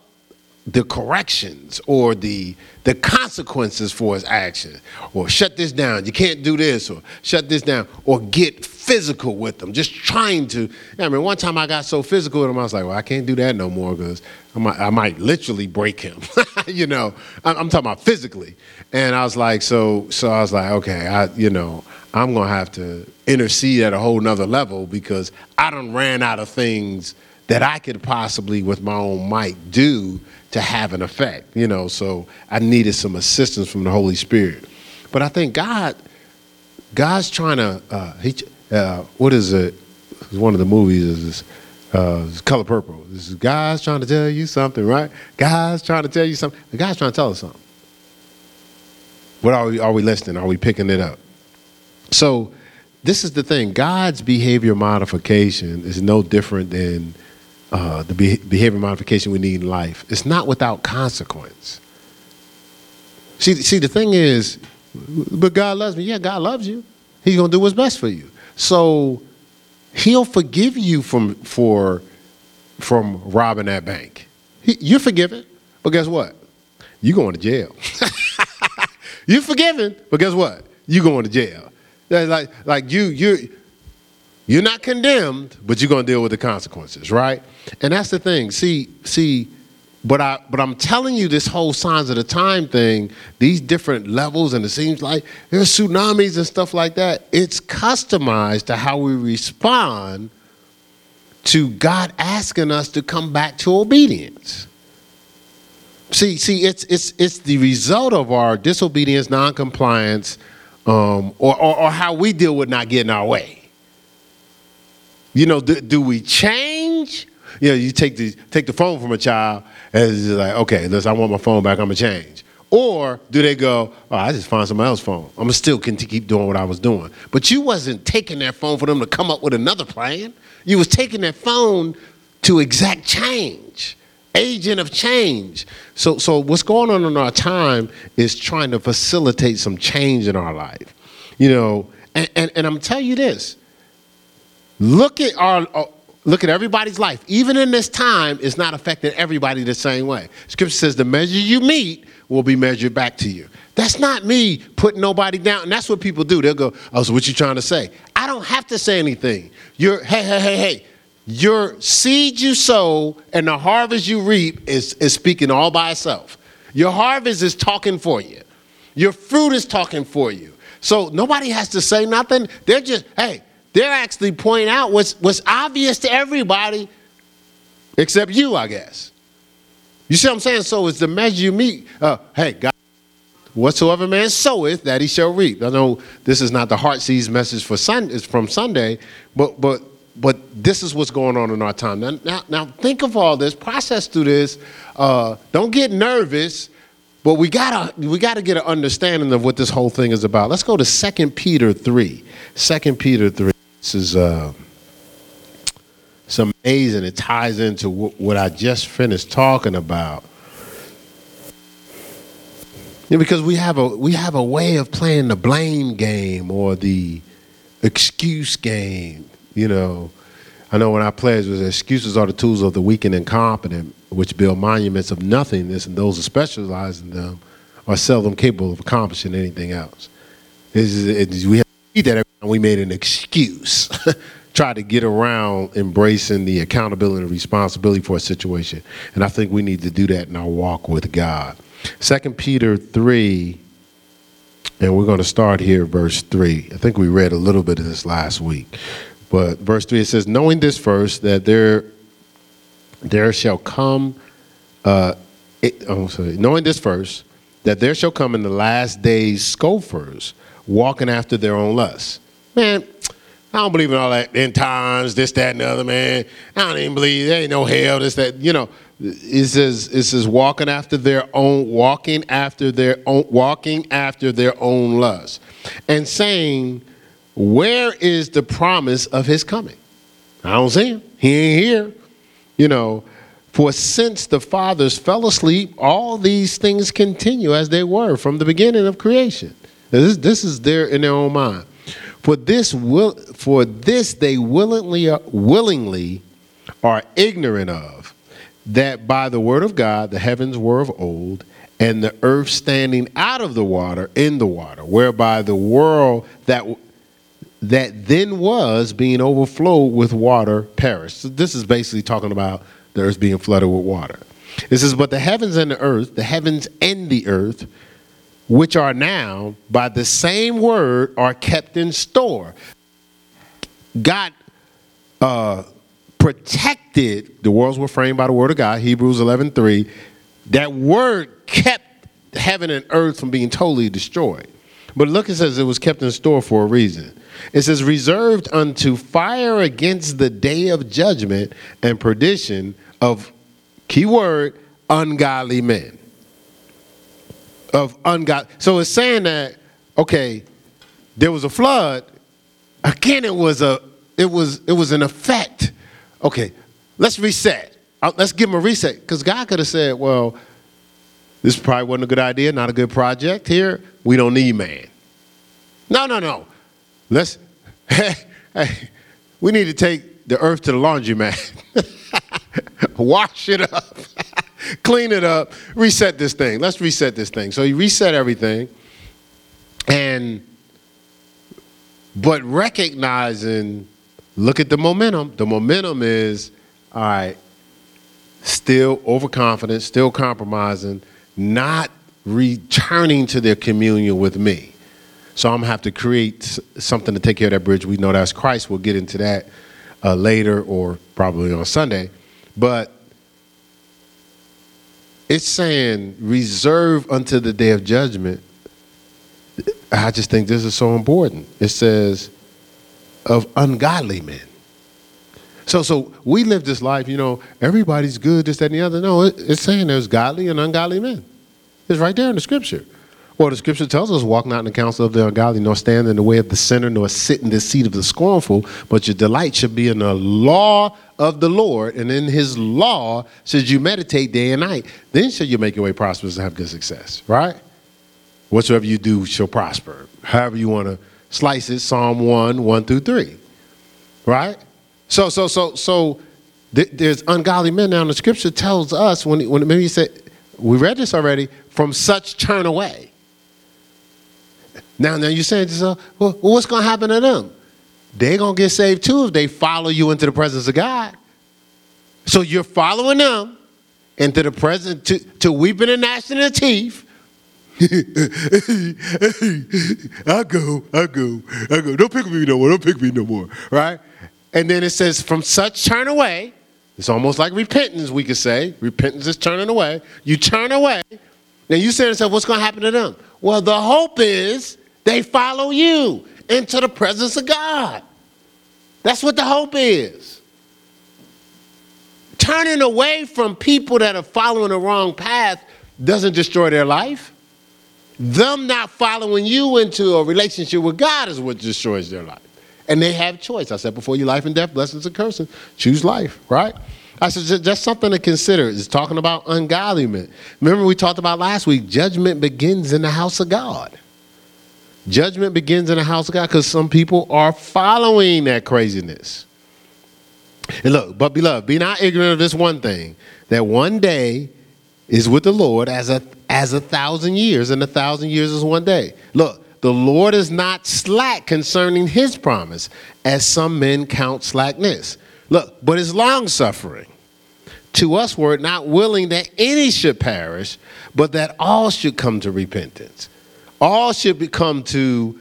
Speaker 1: the corrections or the the consequences for his action. Or shut this down. You can't do this. Or shut this down. Or get physical with them just trying to. I mean one time i got so physical with him i was like well i can't do that no more because I might, I might literally break him. (laughs) You know I'm, talking about physically. And i was like so so i was like okay i you know i'm gonna have to intercede at a whole nother level because i don't ran out of things that i could possibly with my own might do to have an effect, you know. So I needed some assistance from the Holy Spirit. But I think God, God's trying to, uh, he, uh, what is it? One of the movies is uh, Color Purple. This is God's trying to tell you something, right? God's trying to tell you something. God's trying to tell us something. What are we, are we listening? Are we picking it up? So this is the thing. God's behavior modification is no different than uh, the be- behavior modification we need in life. It's not without consequence. See, see, the thing is, but God loves me. Yeah, God loves you. He's gonna do what's best for you. So He'll forgive you from for from robbing that bank. He, you're forgiven, but guess what? You're going to jail. (laughs) you're forgiven, but guess what? You're going to jail. Like like you you you're not condemned, but you're going to deal with the consequences, right? And that's the thing. See, see, but I but I'm telling you this whole signs of the time thing, these different levels, and it seems like there's tsunamis and stuff like that. It's customized to how we respond to God asking us to come back to obedience. See, see, it's it's it's the result of our disobedience, noncompliance, um, or, or or how we deal with not getting our way. You know, do, do we change? You know, you take the take the phone from a child and it's like, okay, listen, I want my phone back. I'm gonna change. Or do they go, oh, I just find somebody else's phone. I'm gonna still keep doing what I was doing. But you wasn't taking that phone for them to come up with another plan. You was taking that phone to exact change. agent of change. So, so what's going on in our time is trying to facilitate some change in our life. You know, and, and, and I'm telling you this. Look at our uh, look at everybody's life. Even in this time, it's not affecting everybody the same way. Scripture says the measure you meet will be measured back to you. That's not me putting nobody down. And that's what people do. They'll go, Oh, so what you trying to say? I don't have to say anything. You're hey, hey, hey, hey. Your seed you sow and the harvest you reap is, is speaking all by itself. Your harvest is talking for you. Your fruit is talking for you. So nobody has to say nothing. They're just, hey, they're actually pointing out what's, what's obvious to everybody except you, I guess. You see what I'm saying? So it's the measure you meet. Uh, hey, God, whatsoever man soweth, that he shall reap. I know this is not the heart sees message for Sun, it's from Sunday, but but but this is what's going on in our time. Now, now, now think of all this, process through this. Uh, don't get nervous, but we gotta we gotta get an understanding of what this whole thing is about. Let's go to 2 Peter 3. 2 Peter 3. This is uh, it's amazing. It ties into what I just finished talking about. Yeah, because we have a we have a way of playing the blame game or the excuse game you know, I know when I pledge was excuses are the tools of the weak and incompetent, which build monuments of nothingness, and those who specialize in them are seldom capable of accomplishing anything else. It's, it's, we have to that time we made an excuse, (laughs) try to get around embracing the accountability and responsibility for a situation. And I think we need to do that in our walk with God. Second Peter 3, and we're going to start here, verse 3. I think we read a little bit of this last week. But verse 3 it says, Knowing this first, that there, there shall come, uh, it, oh, sorry, knowing this first, that there shall come in the last days scoffers walking after their own lusts. Man, I don't believe in all that end times, this, that, and the other, man. I don't even believe there ain't no hell, this, that, you know. It says, it says walking after their own, walking after their own, walking after their own lust. And saying, where is the promise of his coming? I don't see him. He ain't here. You know, for since the fathers fell asleep, all these things continue as they were from the beginning of creation. This, this is there in their own mind. For this will for this they willingly willingly are ignorant of that by the word of God the heavens were of old and the earth standing out of the water in the water whereby the world that that then was being overflowed with water perished. So this is basically talking about the earth being flooded with water. It says, But the heavens and the earth, the heavens and the earth, which are now by the same word, are kept in store. God uh, protected, the worlds were framed by the word of God, Hebrews 11 3. That word kept heaven and earth from being totally destroyed. But look, it says it was kept in store for a reason. It says, reserved unto fire against the day of judgment and perdition of, keyword, ungodly men. Of ungodly. So it's saying that, okay, there was a flood. Again, it was a, it was, it was an effect. Okay, let's reset. Uh, let's give him a reset. Because God could have said, well, this probably wasn't a good idea, not a good project here. We don't need man. No, no, no. Let's, hey, (laughs) hey, we need to take the earth to the laundromat, (laughs) wash it up, (laughs) clean it up, reset this thing. Let's reset this thing. So you reset everything, and but recognizing, look at the momentum. The momentum is, all right, still overconfident, still compromising, not returning to their communion with me. So I'm gonna have to create something to take care of that bridge. We know that's Christ. We'll get into that uh, later or probably on Sunday. But it's saying reserve unto the day of judgment. I just think this is so important. It says of ungodly men. So, so we live this life, you know, everybody's good, this, that, and the other. No, it, it's saying there's godly and ungodly men. It's right there in the scripture. Well, the scripture tells us, walk not in the counsel of the ungodly, nor stand in the way of the sinner, nor sit in the seat of the scornful, but your delight should be in the law of the Lord, and in his law should you meditate day and night. Then shall you make your way prosperous and have good success, right? Whatsoever you do shall prosper. However you want to slice it, Psalm 1, 1 through 3. Right? So, so, so, so th- there's ungodly men now. The scripture tells us when, when maybe you said, we read this already, from such turn away. Now, now you're saying to yourself, well, what's going to happen to them? They're going to get saved too if they follow you into the presence of God. So you're following them into the presence to, to weeping and gnashing of teeth. (laughs) I go, I go, I go. Don't pick me no more. Don't pick me no more. Right? And then it says, from such turn away. It's almost like repentance, we could say. Repentance is turning away. You turn away. Now you say to yourself, what's going to happen to them? Well, the hope is they follow you into the presence of God. That's what the hope is. Turning away from people that are following the wrong path doesn't destroy their life. Them not following you into a relationship with God is what destroys their life. And they have choice. I said before you life and death, blessings and curses. Choose life, right? I said just something to consider. Is talking about ungodliness. Remember we talked about last week. Judgment begins in the house of God. Judgment begins in the house of God because some people are following that craziness. And look, but beloved, be not ignorant of this one thing that one day is with the Lord as a as a thousand years, and a thousand years is one day. Look, the Lord is not slack concerning his promise, as some men count slackness. Look, but it's long suffering to us were not willing that any should perish, but that all should come to repentance. All should become to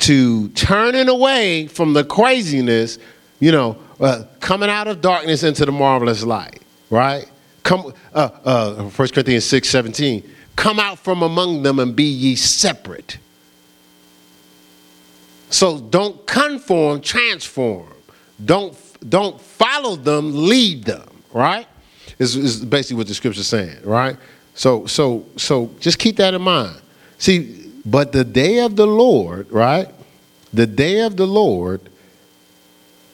Speaker 1: to turning away from the craziness, you know, uh, coming out of darkness into the marvelous light, right? Come, uh, uh, 1 Corinthians 6 17, come out from among them and be ye separate. So don't conform, transform. Don't, don't follow them, lead them, right? Is, is basically what the scripture's saying, right? So, so, so just keep that in mind. See, but the day of the Lord, right? The day of the Lord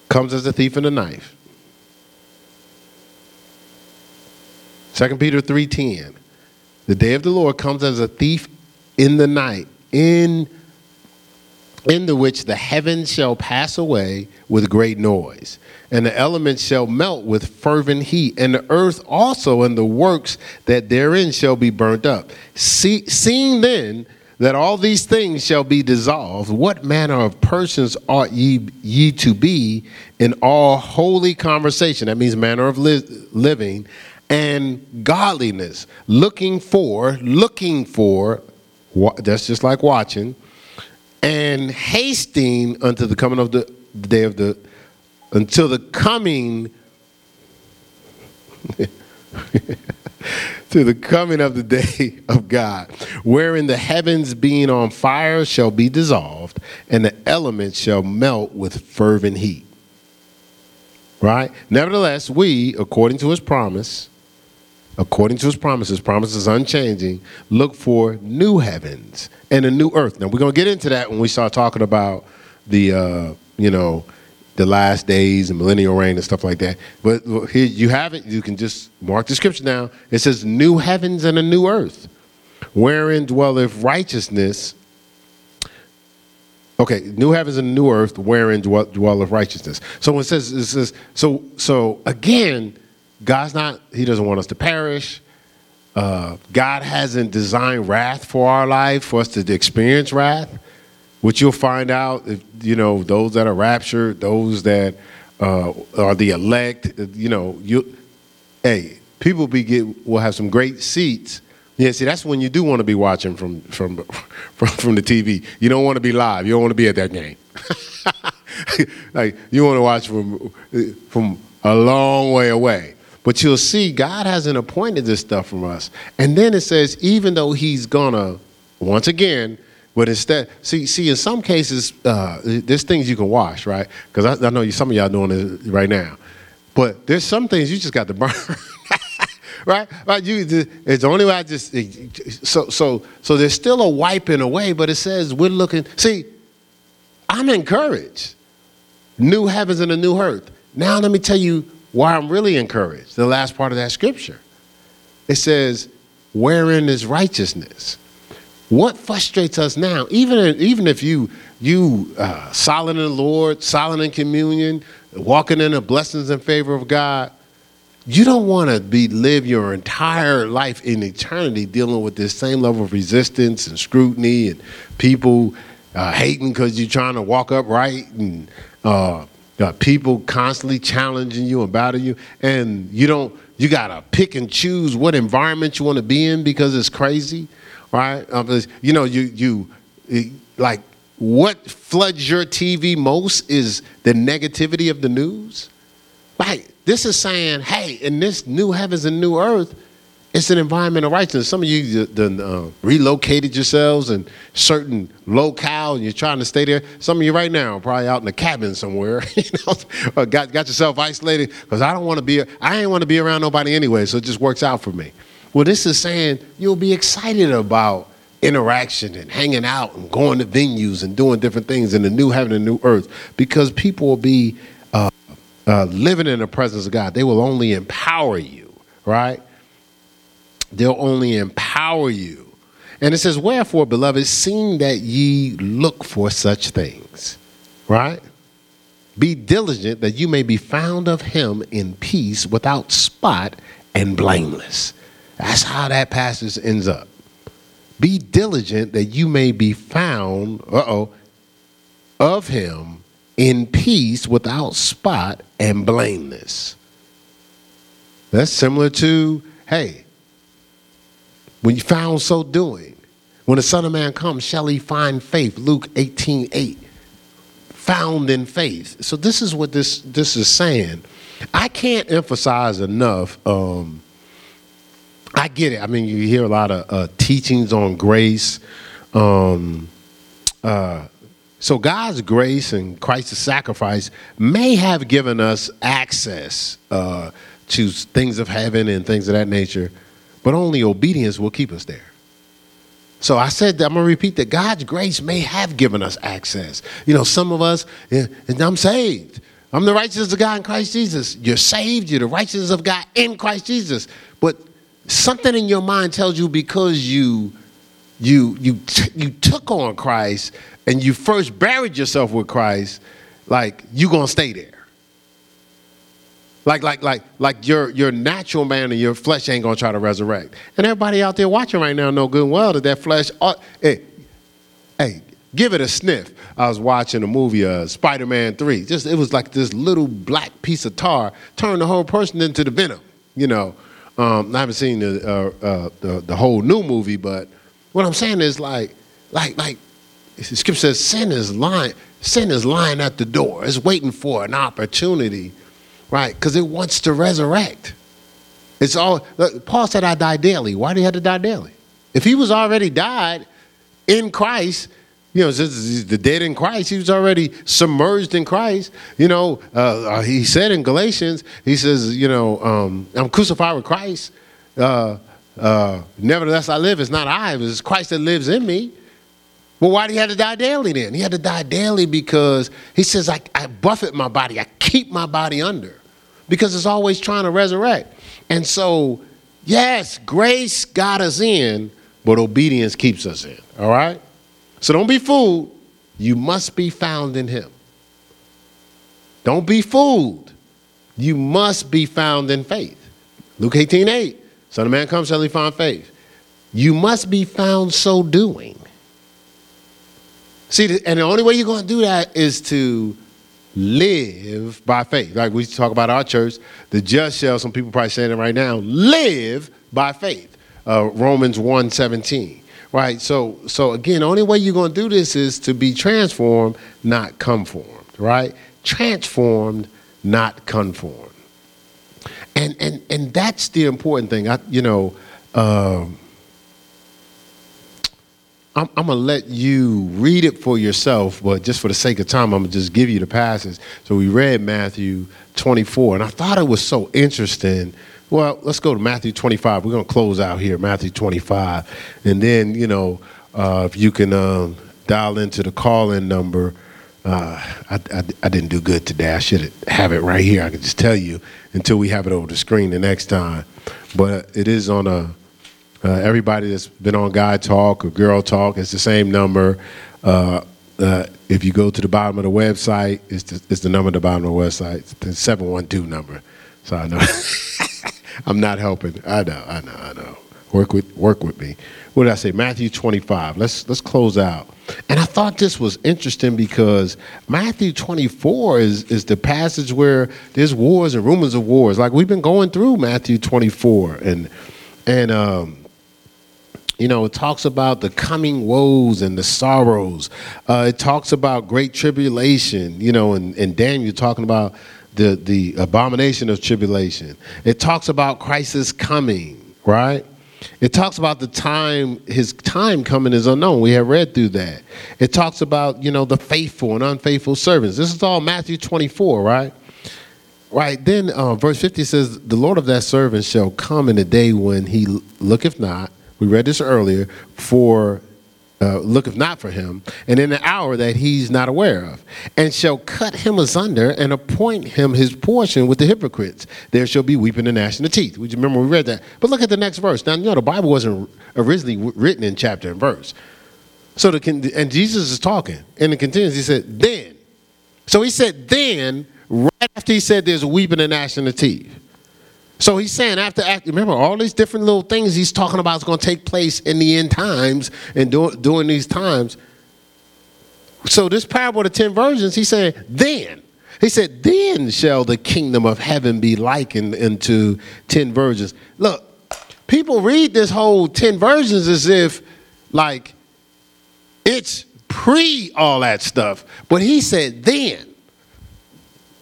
Speaker 1: comes as a thief in the knife. 2 Peter 3:10. The day of the Lord comes as a thief in the night, in in the which the heavens shall pass away with great noise, and the elements shall melt with fervent heat, and the earth also and the works that therein shall be burnt up. See, seeing then that all these things shall be dissolved, what manner of persons ought ye, ye to be in all holy conversation? That means manner of li- living and godliness, looking for, looking for, that's just like watching, and hasting unto the coming of the, the day of the, until the coming, (laughs) to the coming of the day of God, wherein the heavens being on fire shall be dissolved, and the elements shall melt with fervent heat. Right? Nevertheless, we, according to his promise, according to his promises, promises unchanging, look for new heavens and a new earth. Now, we're going to get into that when we start talking about the, uh, you know, the last days and millennial reign and stuff like that. But here you have it. You can just mark the scripture now. It says, new heavens and a new earth, wherein dwelleth righteousness. Okay, new heavens and new earth, wherein dwelleth righteousness. So it says, it says so, so again, God's not, He doesn't want us to perish. Uh, God hasn't designed wrath for our life, for us to experience wrath. Which you'll find out, if, you know, those that are raptured, those that uh, are the elect, you know, you, hey, people be get, will have some great seats. Yeah, see, that's when you do want to be watching from from (laughs) from, from the TV. You don't want to be live. You don't want to be at that game. (laughs) like you want to watch from from a long way away. But you'll see God hasn't appointed this stuff from us. And then it says, even though He's gonna, once again, but instead, see, see, in some cases, uh, there's things you can wash, right? Because I, I, know you, some of y'all doing it right now. But there's some things you just got to (laughs) burn, right? Right? You, it's the only way I just so so so there's still a wiping away, but it says we're looking. See, I'm encouraged. New heavens and a new earth. Now let me tell you why I'm really encouraged. The last part of that scripture. It says, "Wherein is righteousness." What frustrates us now, even even if you you uh, solid in the Lord, solid in communion, walking in the blessings and favor of God, you don't want to be live your entire life in eternity dealing with this same level of resistance and scrutiny and people uh, hating because you're trying to walk upright and uh, people constantly challenging you and battling you, and you don't. You gotta pick and choose what environment you want to be in because it's crazy right? Um, you know, you you like what floods your TV most is the negativity of the news. Like this is saying, hey, in this new heavens and new earth, it's an environment of righteousness. Some of you done, uh, relocated yourselves in certain locale and you're trying to stay there. Some of you right now are probably out in a cabin somewhere, (laughs) you know, got, got yourself isolated because I don't want to be, I ain't want to be around nobody anyway, so it just works out for me. Well, this is saying you'll be excited about interaction and hanging out and going to venues and doing different things in the new heaven and new earth because people will be uh, uh, living in the presence of God. They will only empower you, right? They'll only empower you. And it says, Wherefore, beloved, seeing that ye look for such things, right? Be diligent that you may be found of him in peace without spot and blameless. That's how that passage ends up. Be diligent that you may be found, uh oh, of him in peace without spot and blameless. That's similar to, hey, when you found so doing, when the Son of Man comes, shall he find faith? Luke 18 8. Found in faith. So this is what this this is saying. I can't emphasize enough um, I get it. I mean, you hear a lot of uh, teachings on grace. Um, uh, so God's grace and Christ's sacrifice may have given us access uh, to things of heaven and things of that nature, but only obedience will keep us there. So I said that I'm gonna repeat that God's grace may have given us access. You know, some of us, eh, and I'm saved. I'm the righteousness of God in Christ Jesus. You're saved. You're the righteousness of God in Christ Jesus. But something in your mind tells you because you you you t- you took on Christ and you first buried yourself with Christ, like you're gonna stay there. Like like like like your your natural man and your flesh ain't gonna try to resurrect. And everybody out there watching right now know good and well that that flesh. Uh, hey, hey, give it a sniff. I was watching a movie, uh, Spider-Man Three. Just it was like this little black piece of tar turned the whole person into the venom. You know. Um, I haven't seen the, uh, uh, the, the whole new movie, but what I'm saying is like like like scripture says sin is lying sin is lying at the door. It's waiting for an opportunity, right? Because it wants to resurrect. It's all Paul said, "I die daily." Why do he have to die daily? If he was already died in Christ, you know, the dead in Christ, he was already submerged in Christ. You know, uh, uh, he said in Galatians, he says, you know, um, I'm crucified with Christ. Uh, uh, nevertheless, I live. It's not I, it's Christ that lives in me. Well, why did he have to die daily then? He had to die daily because he says, I, I buffet my body, I keep my body under because it's always trying to resurrect. And so, yes, grace got us in, but obedience keeps us in. All right? So don't be fooled. You must be found in him. Don't be fooled. You must be found in faith. Luke 18 8. Son of man comes, shall he find faith? You must be found so doing. See, and the only way you're going to do that is to live by faith. Like we talk about our church, the just shall, some people probably saying it right now, live by faith. Uh, Romans 1 17 right? So, so again, the only way you're going to do this is to be transformed, not conformed, right? Transformed, not conformed. And and and that's the important thing. I, you know, um, I'm, I'm gonna let you read it for yourself, but just for the sake of time, I'm gonna just give you the passage. So we read Matthew 24, and I thought it was so interesting Well, let's go to Matthew 25. We're going to close out here, Matthew 25. And then, you know, uh, if you can um, dial into the call in number. Uh, I, I, I, didn't do good today. I should have it right here. I could just tell you until we have it over the screen the next time. But it is on a, uh, everybody that's been on Guy Talk or Girl Talk, it's the same number. Uh, uh, if you go to the bottom of the website, it's the, it's the number at the bottom of the website, it's the 712 number. So I know (laughs) I'm not helping. I know, I know, I know. Work with work with me. What did I say? Matthew 25. Let's let's close out. And I thought this was interesting because Matthew 24 is is the passage where there's wars and rumors of wars. Like we've been going through Matthew 24 and and um you know, it talks about the coming woes and the sorrows. Uh, it talks about great tribulation, you know, and, and Daniel talking about the, the abomination of tribulation. It talks about Christ's coming, right? It talks about the time, his time coming is unknown. We have read through that. It talks about, you know, the faithful and unfaithful servants. This is all Matthew 24, right? Right. Then uh, verse 50 says, The Lord of that servant shall come in a day when he looketh not. We read this earlier, for uh, looketh not for him, and in an hour that he's not aware of, and shall cut him asunder and appoint him his portion with the hypocrites. There shall be weeping and gnashing of teeth. We remember we read that. But look at the next verse. Now you know the Bible wasn't originally written in chapter and verse. So the and Jesus is talking, and it continues. He said, "Then." So he said, "Then." Right after he said, "There's weeping and gnashing of teeth." So he's saying after remember all these different little things he's talking about is going to take place in the end times and do, during these times. So this parable of the ten virgins, he's saying then. He said, then shall the kingdom of heaven be likened into ten virgins. Look, people read this whole ten virgins as if like it's pre all that stuff. But he said then.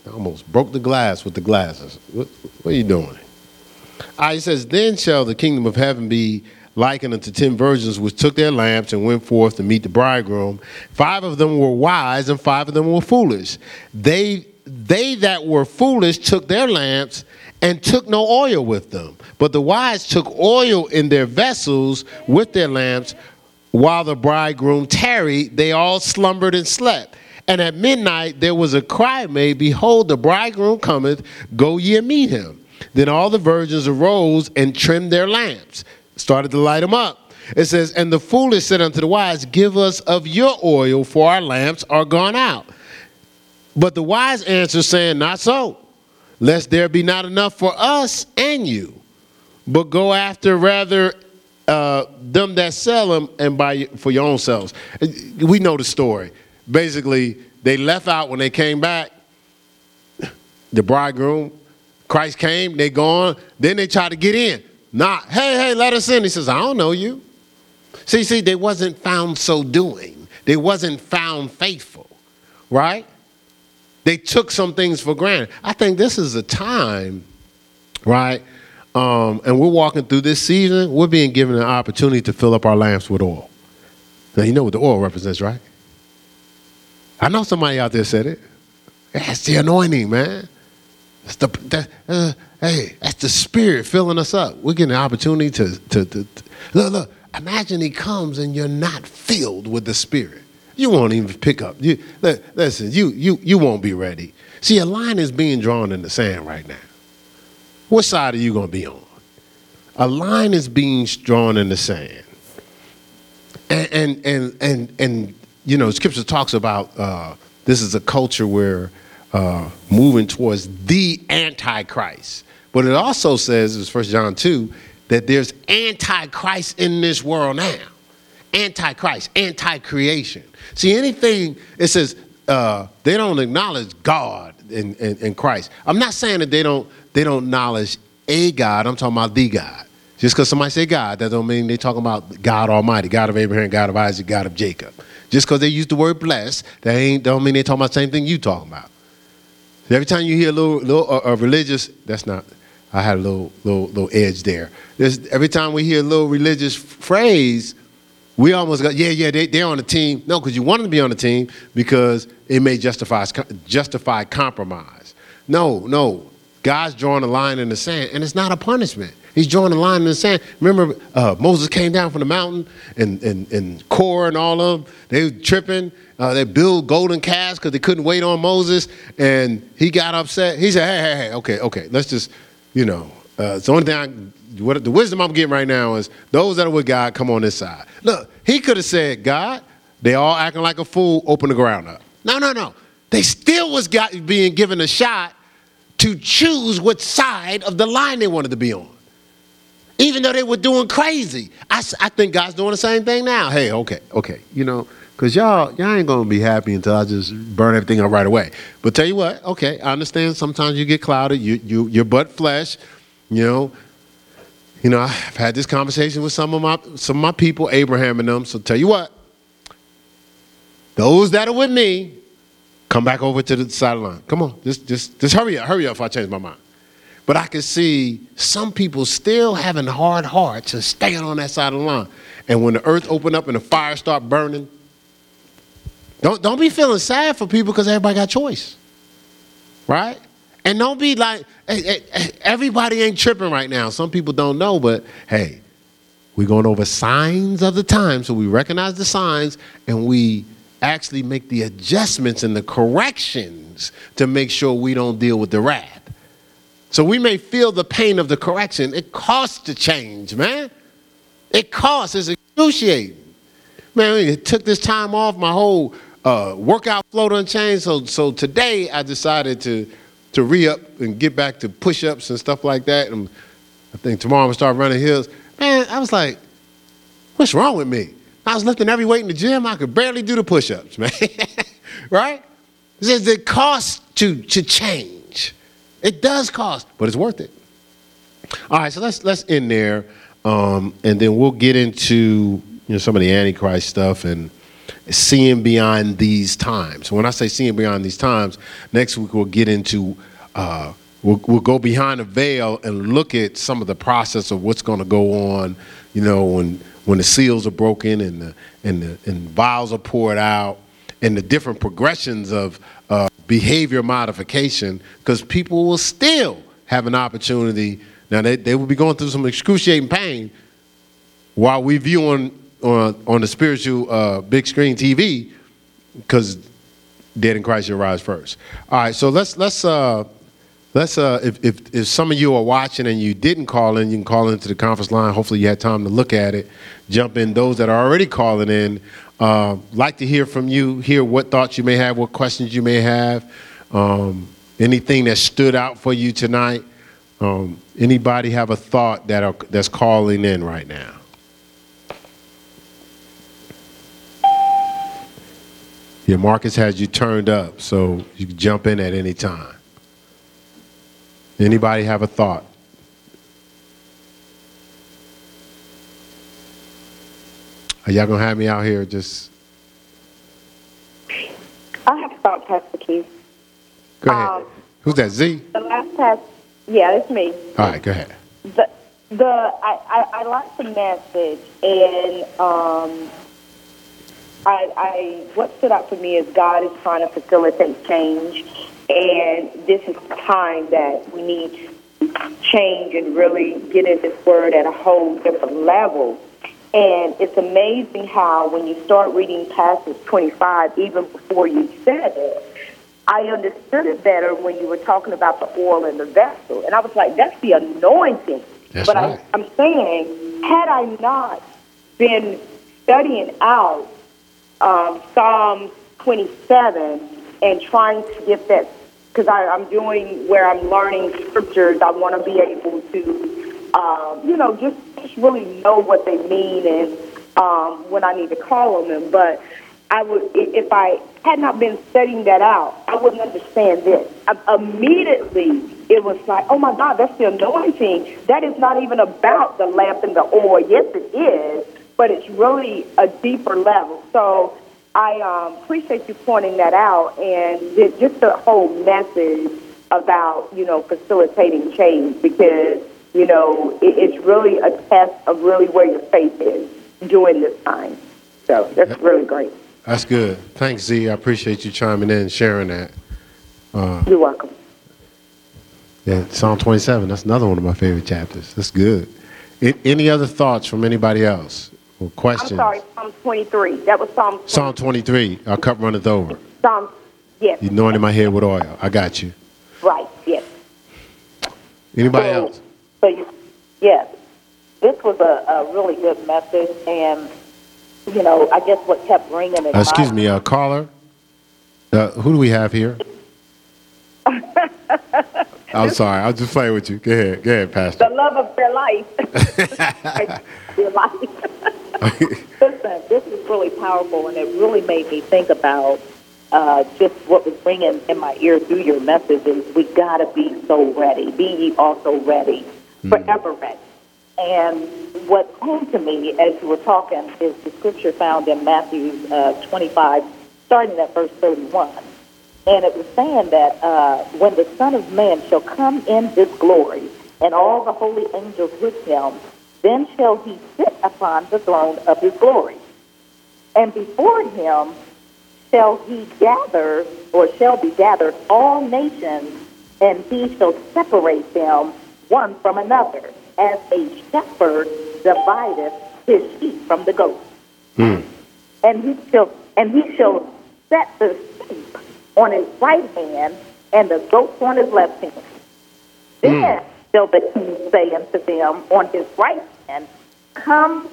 Speaker 1: I almost broke the glass with the glasses. What, what are you doing? Uh, he says, Then shall the kingdom of heaven be likened unto ten virgins which took their lamps and went forth to meet the bridegroom. Five of them were wise and five of them were foolish. They they that were foolish took their lamps and took no oil with them. But the wise took oil in their vessels with their lamps. While the bridegroom tarried, they all slumbered and slept. And at midnight there was a cry made, Behold, the bridegroom cometh, go ye and meet him. Then all the virgins arose and trimmed their lamps, started to light them up. It says, And the foolish said unto the wise, Give us of your oil, for our lamps are gone out. But the wise answered, saying, Not so, lest there be not enough for us and you, but go after rather uh, them that sell them and buy for your own selves. We know the story. Basically, they left out when they came back. The bridegroom Christ came, they gone, then they try to get in. Not, hey, hey, let us in. He says, I don't know you. See, see, they wasn't found so doing. They wasn't found faithful, right? They took some things for granted. I think this is a time, right? Um, and we're walking through this season, we're being given an opportunity to fill up our lamps with oil. Now, you know what the oil represents, right? I know somebody out there said it. That's the anointing, man. That's the, that, uh, hey, that's the spirit filling us up. We're getting an opportunity to, to, to, to, look, look. Imagine he comes and you're not filled with the spirit. You won't even pick up. You, listen, you, you, you won't be ready. See, a line is being drawn in the sand right now. What side are you going to be on? A line is being drawn in the sand. And, and, and, and, and you know, scripture talks about uh, this is a culture where uh, moving towards the antichrist. But it also says, as First John 2, that there's antichrist in this world now. Antichrist, anti-creation. See, anything, it says uh, they don't acknowledge God in, in, in, Christ. I'm not saying that they don't, they don't acknowledge a God, I'm talking about the God. Just because somebody say God, that don't mean they're talking about God Almighty, God of Abraham, God of Isaac, God of Jacob. Just because they use the word blessed, that ain't don't mean they're talking about the same thing you talking about. Every time you hear a little, little uh, uh, religious, that's not. I had a little, little, little edge there. There's, every time we hear a little religious phrase, we almost go, yeah, yeah, they, they're on the team. No, because you want them to be on the team because it may justify justify compromise. No, no. God's drawing a line in the sand, and it's not a punishment. He's drawing a line in the sand. Remember, uh, Moses came down from the mountain, and and and Korah and all of them, they were tripping. Uh, they built golden calves because they couldn't wait on Moses, and he got upset. He said, "Hey, hey, hey, okay, okay, let's just, you know, uh, it's the only thing I, what the wisdom I'm getting right now is those that are with God come on this side. Look, he could have said, God, they all acting like a fool. Open the ground up. No, no, no. They still was got, being given a shot to choose what side of the line they wanted to be on. Even though they were doing crazy. I, I think God's doing the same thing now. Hey, okay, okay. You know, because y'all, y'all ain't going to be happy until I just burn everything up right away. But tell you what, okay, I understand sometimes you get clouded. You, you, your butt flesh, you know. You know, I've had this conversation with some of my some of my people, Abraham and them. So tell you what, those that are with me, come back over to the sideline. Come on, just just just hurry up, hurry up if I change my mind. But I can see some people still having hard hearts and staying on that side of the line. And when the earth open up and the fire start burning, don't don't be feeling sad for people because everybody got choice, right? And don't be like hey, hey, everybody ain't tripping right now. Some people don't know, but hey, we're going over signs of the time, so we recognize the signs and we actually make the adjustments and the corrections to make sure we don't deal with the wrath. So we may feel the pain of the correction. It costs to change, man. It costs. It's excruciating. Man, it took this time off. My whole uh, workout flow done changed. So, so today I decided to to re up and get back to push ups and stuff like that. And I think tomorrow I'm gonna start running hills. Man, I was like, what's wrong with me? I was lifting every weight in the gym. I could barely do the push ups, (laughs) man. right? It says it costs to, to change. It does cost, but it's worth it. All right, so let's let's end there, um, and then we'll get into you know some of the Antichrist stuff and seeing beyond these times. When I say seeing beyond these times, next week we'll get into uh, we'll, we'll go behind the veil and look at some of the process of what's going to go on. You know, when when the seals are broken and the, and the and vials are poured out and the different progressions of uh, behavior modification because people will still have an opportunity now they, they will be going through some excruciating pain while we view on on, on the spiritual uh, big screen tv because dead in christ shall rise first all right so let's let's uh Let's uh, if, if if some of you are watching and you didn't call in, you can call into the conference line. Hopefully, you had time to look at it. Jump in. Those that are already calling in, uh, like to hear from you. Hear what thoughts you may have, what questions you may have, um, anything that stood out for you tonight. Um, anybody have a thought that are, that's calling in right now? Yeah, Marcus has you turned up, so you can jump in at any time. Anybody have a thought? Are y'all gonna have me out here just?
Speaker 2: I have to a thought, Pastor Keith.
Speaker 1: Go ahead. Um, Who's that?
Speaker 2: Z. The last past, yeah, it's me.
Speaker 1: All right, go ahead.
Speaker 2: The the I I, I like the message and um. I, I what stood out for me is God is trying to facilitate change and this is the time that we need change and really get in this word at a whole different level. And it's amazing how when you start reading passage 25, even before you said it, I understood it better when you were talking about the oil in the vessel. And I was like, that's the anointing.
Speaker 1: That's
Speaker 2: but
Speaker 1: right.
Speaker 2: I, I'm saying, had I not been studying out um, Psalm 27 and trying to get that because I'm doing where I'm learning scriptures. I want to be able to, um, you know, just really know what they mean and um, when I need to call on them. But I would, if I had not been studying that out, I wouldn't understand this. I, immediately, it was like, oh my God, that's the anointing. That is not even about the lamp and the oil. Yes, it is, but it's really a deeper level. So I um, appreciate you pointing that out and just the whole message about, you know, facilitating change because, you know, it, it's really a test of really where your faith is during this time. So that's really great.
Speaker 1: That's good. Thanks, Z. I appreciate you chiming in and sharing that.
Speaker 2: Uh, You're welcome.
Speaker 1: Yeah, Psalm 27. That's another one of my favorite chapters. That's good. A- any other thoughts from anybody else or
Speaker 2: I'm
Speaker 1: questions?
Speaker 2: sorry, Psalm 23. That was Psalm. 23.
Speaker 1: Psalm 23. Our cup runneth over.
Speaker 2: Psalm. Yes.
Speaker 1: You anointed my head with oil. I got you.
Speaker 2: Right. Yes.
Speaker 1: Anybody
Speaker 3: So-
Speaker 1: else?
Speaker 3: So, you, yes, this was a, a really good message, and you know, I guess what kept ringing in
Speaker 1: Uh, excuse me, uh, caller. Uh, who do we have here? (laughs) I'm sorry. I was just playing with you. Go ahead. Go ahead, Pastor.
Speaker 2: The love of their life. (laughs)
Speaker 3: their life. (laughs) Listen, this is really powerful, and it really made me think about uh, just what was ringing in my ear through your message is we got to be so ready. Be ye also ready, forever ready. And what came to me as you were talking is the scripture found in Matthew uh, 25, starting at verse 31. And it was saying that uh, when the Son of Man shall come in his glory, and all the holy angels with him, then shall he sit upon the throne of his glory. And before him shall he gather, or shall be gathered, all nations, and he shall separate them one from another, as a shepherd divideth his sheep from the goats hmm. and he shall and he shall set the sheep on his right hand and the goats on his left hand. Then hmm. shall the king say unto them on his right hand, Come,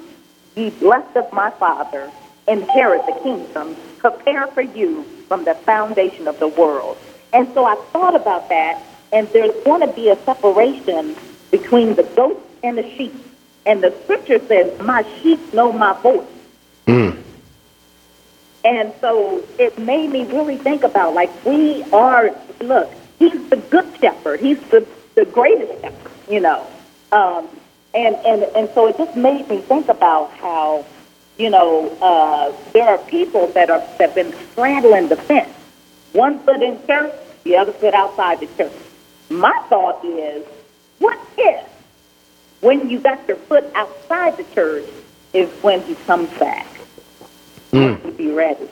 Speaker 3: ye blessed of my father, inherit the kingdom, prepare for you from the foundation of the world. And so I thought about that, and there's going to be a separation between the goats and the sheep. And the scripture says, My sheep know my voice. And so it made me really think about like we are look, he's the good shepherd. He's the, the greatest shepherd, you know. Um, and, and and so it just made me think about how, you know, uh, there are people that are that have been straddling the fence. One foot in church, the other foot outside the church. My thought is, what if when you got your foot outside the church is when he comes back? Hmm. to be ready.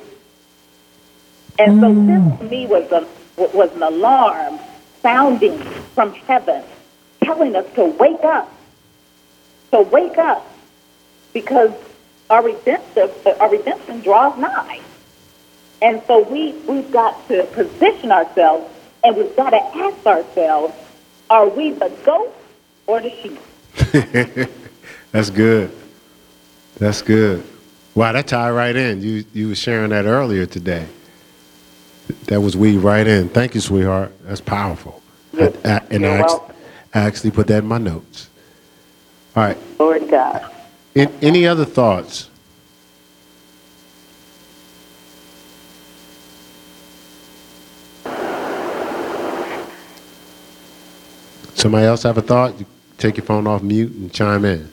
Speaker 3: And so hmm. this to me was a was an alarm sounding from heaven, telling us to wake up, to wake up, because our redemptive our redemption draws nigh. And so we we've got to position ourselves, and we've got to ask ourselves: Are we the goat or the sheep? (laughs)
Speaker 1: That's good. That's good. Wow, that tied right in. You you were sharing that earlier today. That was we right in. Thank you, sweetheart. That's powerful.
Speaker 3: Yes,
Speaker 1: I- I- and I, act- I actually put that in my notes. All right.
Speaker 3: Lord God.
Speaker 1: In, any other thoughts? Somebody else have a thought? You take your phone off mute and chime in.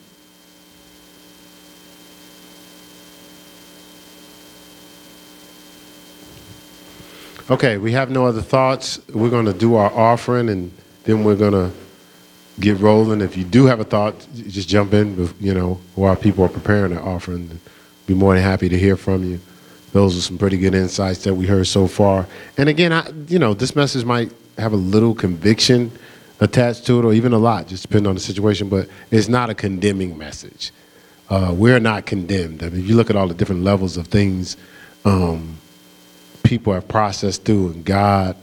Speaker 1: Okay, we have no other thoughts. We're going to do our offering and then we're going to get rolling. If you do have a thought, just jump in, you know, while people are preparing their offering. Be more than happy to hear from you. Those are some pretty good insights that we heard so far. And again, I, you know, this message might have a little conviction attached to it, or even a lot, just depending on the situation. But it's not a condemning message. Uh, we're not condemned. I mean, if you look at all the different levels of things um, people have processed through, and God,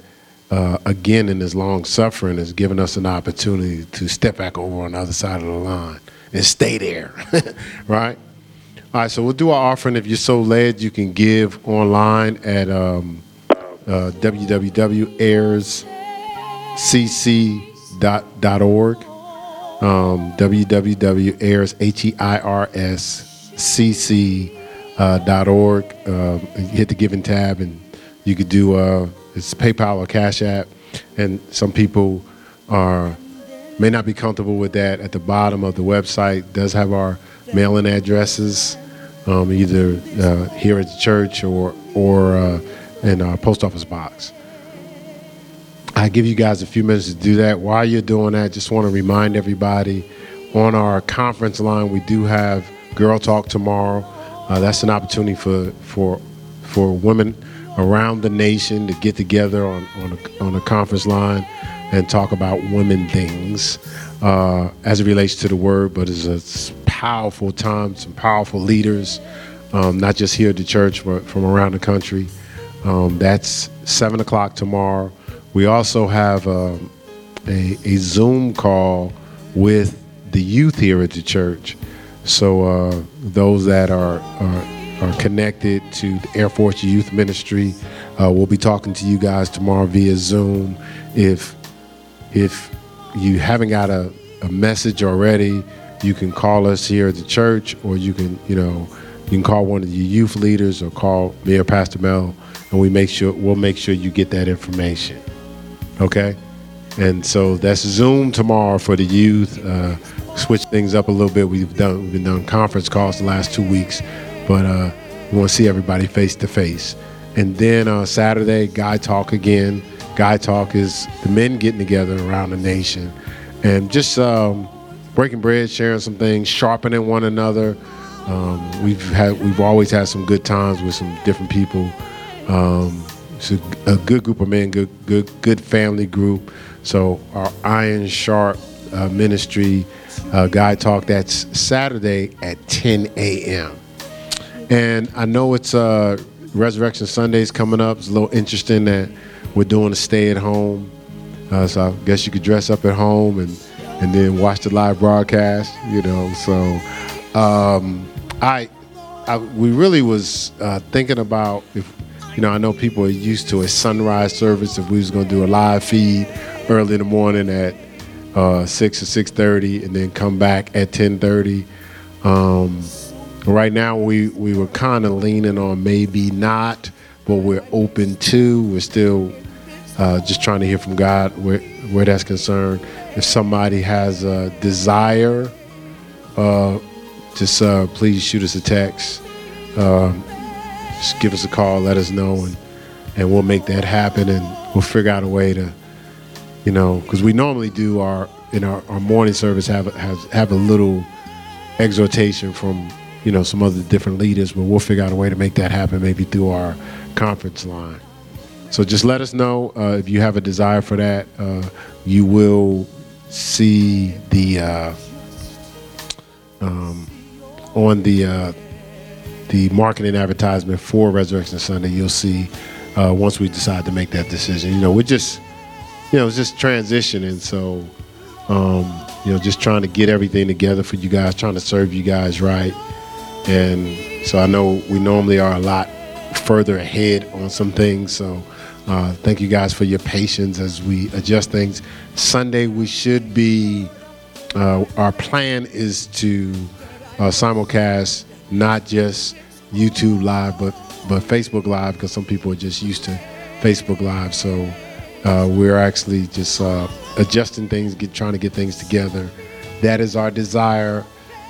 Speaker 1: uh, again, in His long suffering, has given us an opportunity to step back over on the other side of the line and stay there, (laughs) right? All right, so we'll do our offering. If you're so led, you can give online at um, uh, www.airscc.org, um, uh, dot org. You hit the giving tab, and you could do uh, it's PayPal or Cash App. And some people are may not be comfortable with that. At the bottom of the website does have our mailing addresses, um, either uh, here at the church or or uh, in our post office box. I give you guys a few minutes to do that. While you're doing that, just want to remind everybody on our conference line we do have Girl Talk tomorrow. Uh, that's an opportunity for for for women around the nation to get together on on a, on a conference line and talk about women things uh, as it relates to the word, but it's a powerful time, some powerful leaders, um, not just here at the church, but from around the country. Um, that's 7 o'clock tomorrow. We also have um, a, a, Zoom call with the youth here at the church. So uh, those that are, are, are connected to the Air Force Youth Ministry, uh, we'll be talking to you guys tomorrow via Zoom. If if you haven't got a, a message already, you can call us here at the church, or you can you know you can call one of your youth leaders or call me or Pastor Mel, and we make sure we'll make sure you get that information. Okay, and so that's Zoom tomorrow for the youth. Uh, switch things up a little bit. We've done we've been doing conference calls the last two weeks, but uh, we want to see everybody face to face. And then uh, Saturday, Guy Talk again. Guy Talk is the men getting together around the nation and just um, breaking bread, sharing some things, sharpening one another. Um, we've had we've always had some good times with some different people. Um, it's a, a, good group of men, good good good family group. So our Iron Sharp uh, ministry uh, guy talk. That's Saturday at 10 a.m. And I know it's uh, Resurrection Sundays coming up. It's a little interesting that we're doing a stay at home. Uh, so I guess you could dress up at home and and then watch the live broadcast. You know, so um, I, I we really was uh, thinking about if you know I know people are used to a sunrise service. If we was to do a live feed early in the morning at uh, six or six thirty, and then come back at ten thirty. Um, right now, we we were kind of leaning on maybe not, but we're open to. We're still uh, just trying to hear from God where where that's concerned. If somebody has a desire, uh, just uh, please shoot us a text. Um, just give us a call, let us know, and and we'll make that happen, and we'll figure out a way to you know, because we normally do our in our, our morning service have have have a little exhortation from you know some other different leaders, but we'll figure out a way to make that happen, maybe through our conference line. So just let us know uh, if you have a desire for that. Uh, you will see the uh, um, on the uh, the marketing advertisement for Resurrection Sunday. You'll see uh, once we decide to make that decision. You know, we're just you know, it's just transitioning. So, um, you know, just trying to get everything together for you guys, trying to serve you guys right. And so I know we normally are a lot further ahead on some things. So uh, thank you guys for your patience as we adjust things. Sunday, we should be, uh, our plan is to uh, simulcast not just YouTube Live, but, but Facebook Live, because some people are just used to Facebook Live. So, uh, we're actually just uh, adjusting things, get, trying to get things together. That is our desire.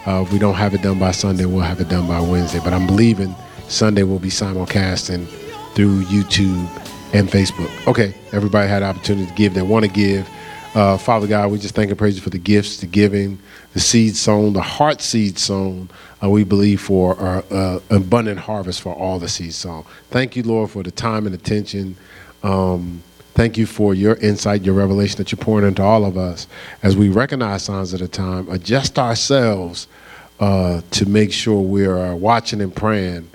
Speaker 1: Uh, if we don't have it done by Sunday, we'll have it done by Wednesday. But I'm believing Sunday will be simulcasting through YouTube and Facebook. Okay, everybody had the opportunity to give. They want to give. Uh, Father God, we just thank and praise you for the gifts, the giving, the seed sown, the heart seed sown. Uh, we believe for our uh, abundant harvest for all the seed sown. Thank you, Lord, for the time and attention. Um, Thank you for your insight, your revelation that you're pouring into all of us as we recognize signs of the time, adjust ourselves uh, to make sure we are watching and praying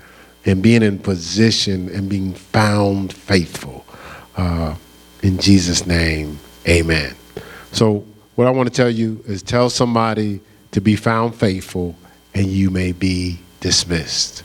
Speaker 1: and being in position and being found faithful. Uh, in Jesus' name, amen. So, what I want to tell you is tell somebody to be found faithful and you may be dismissed.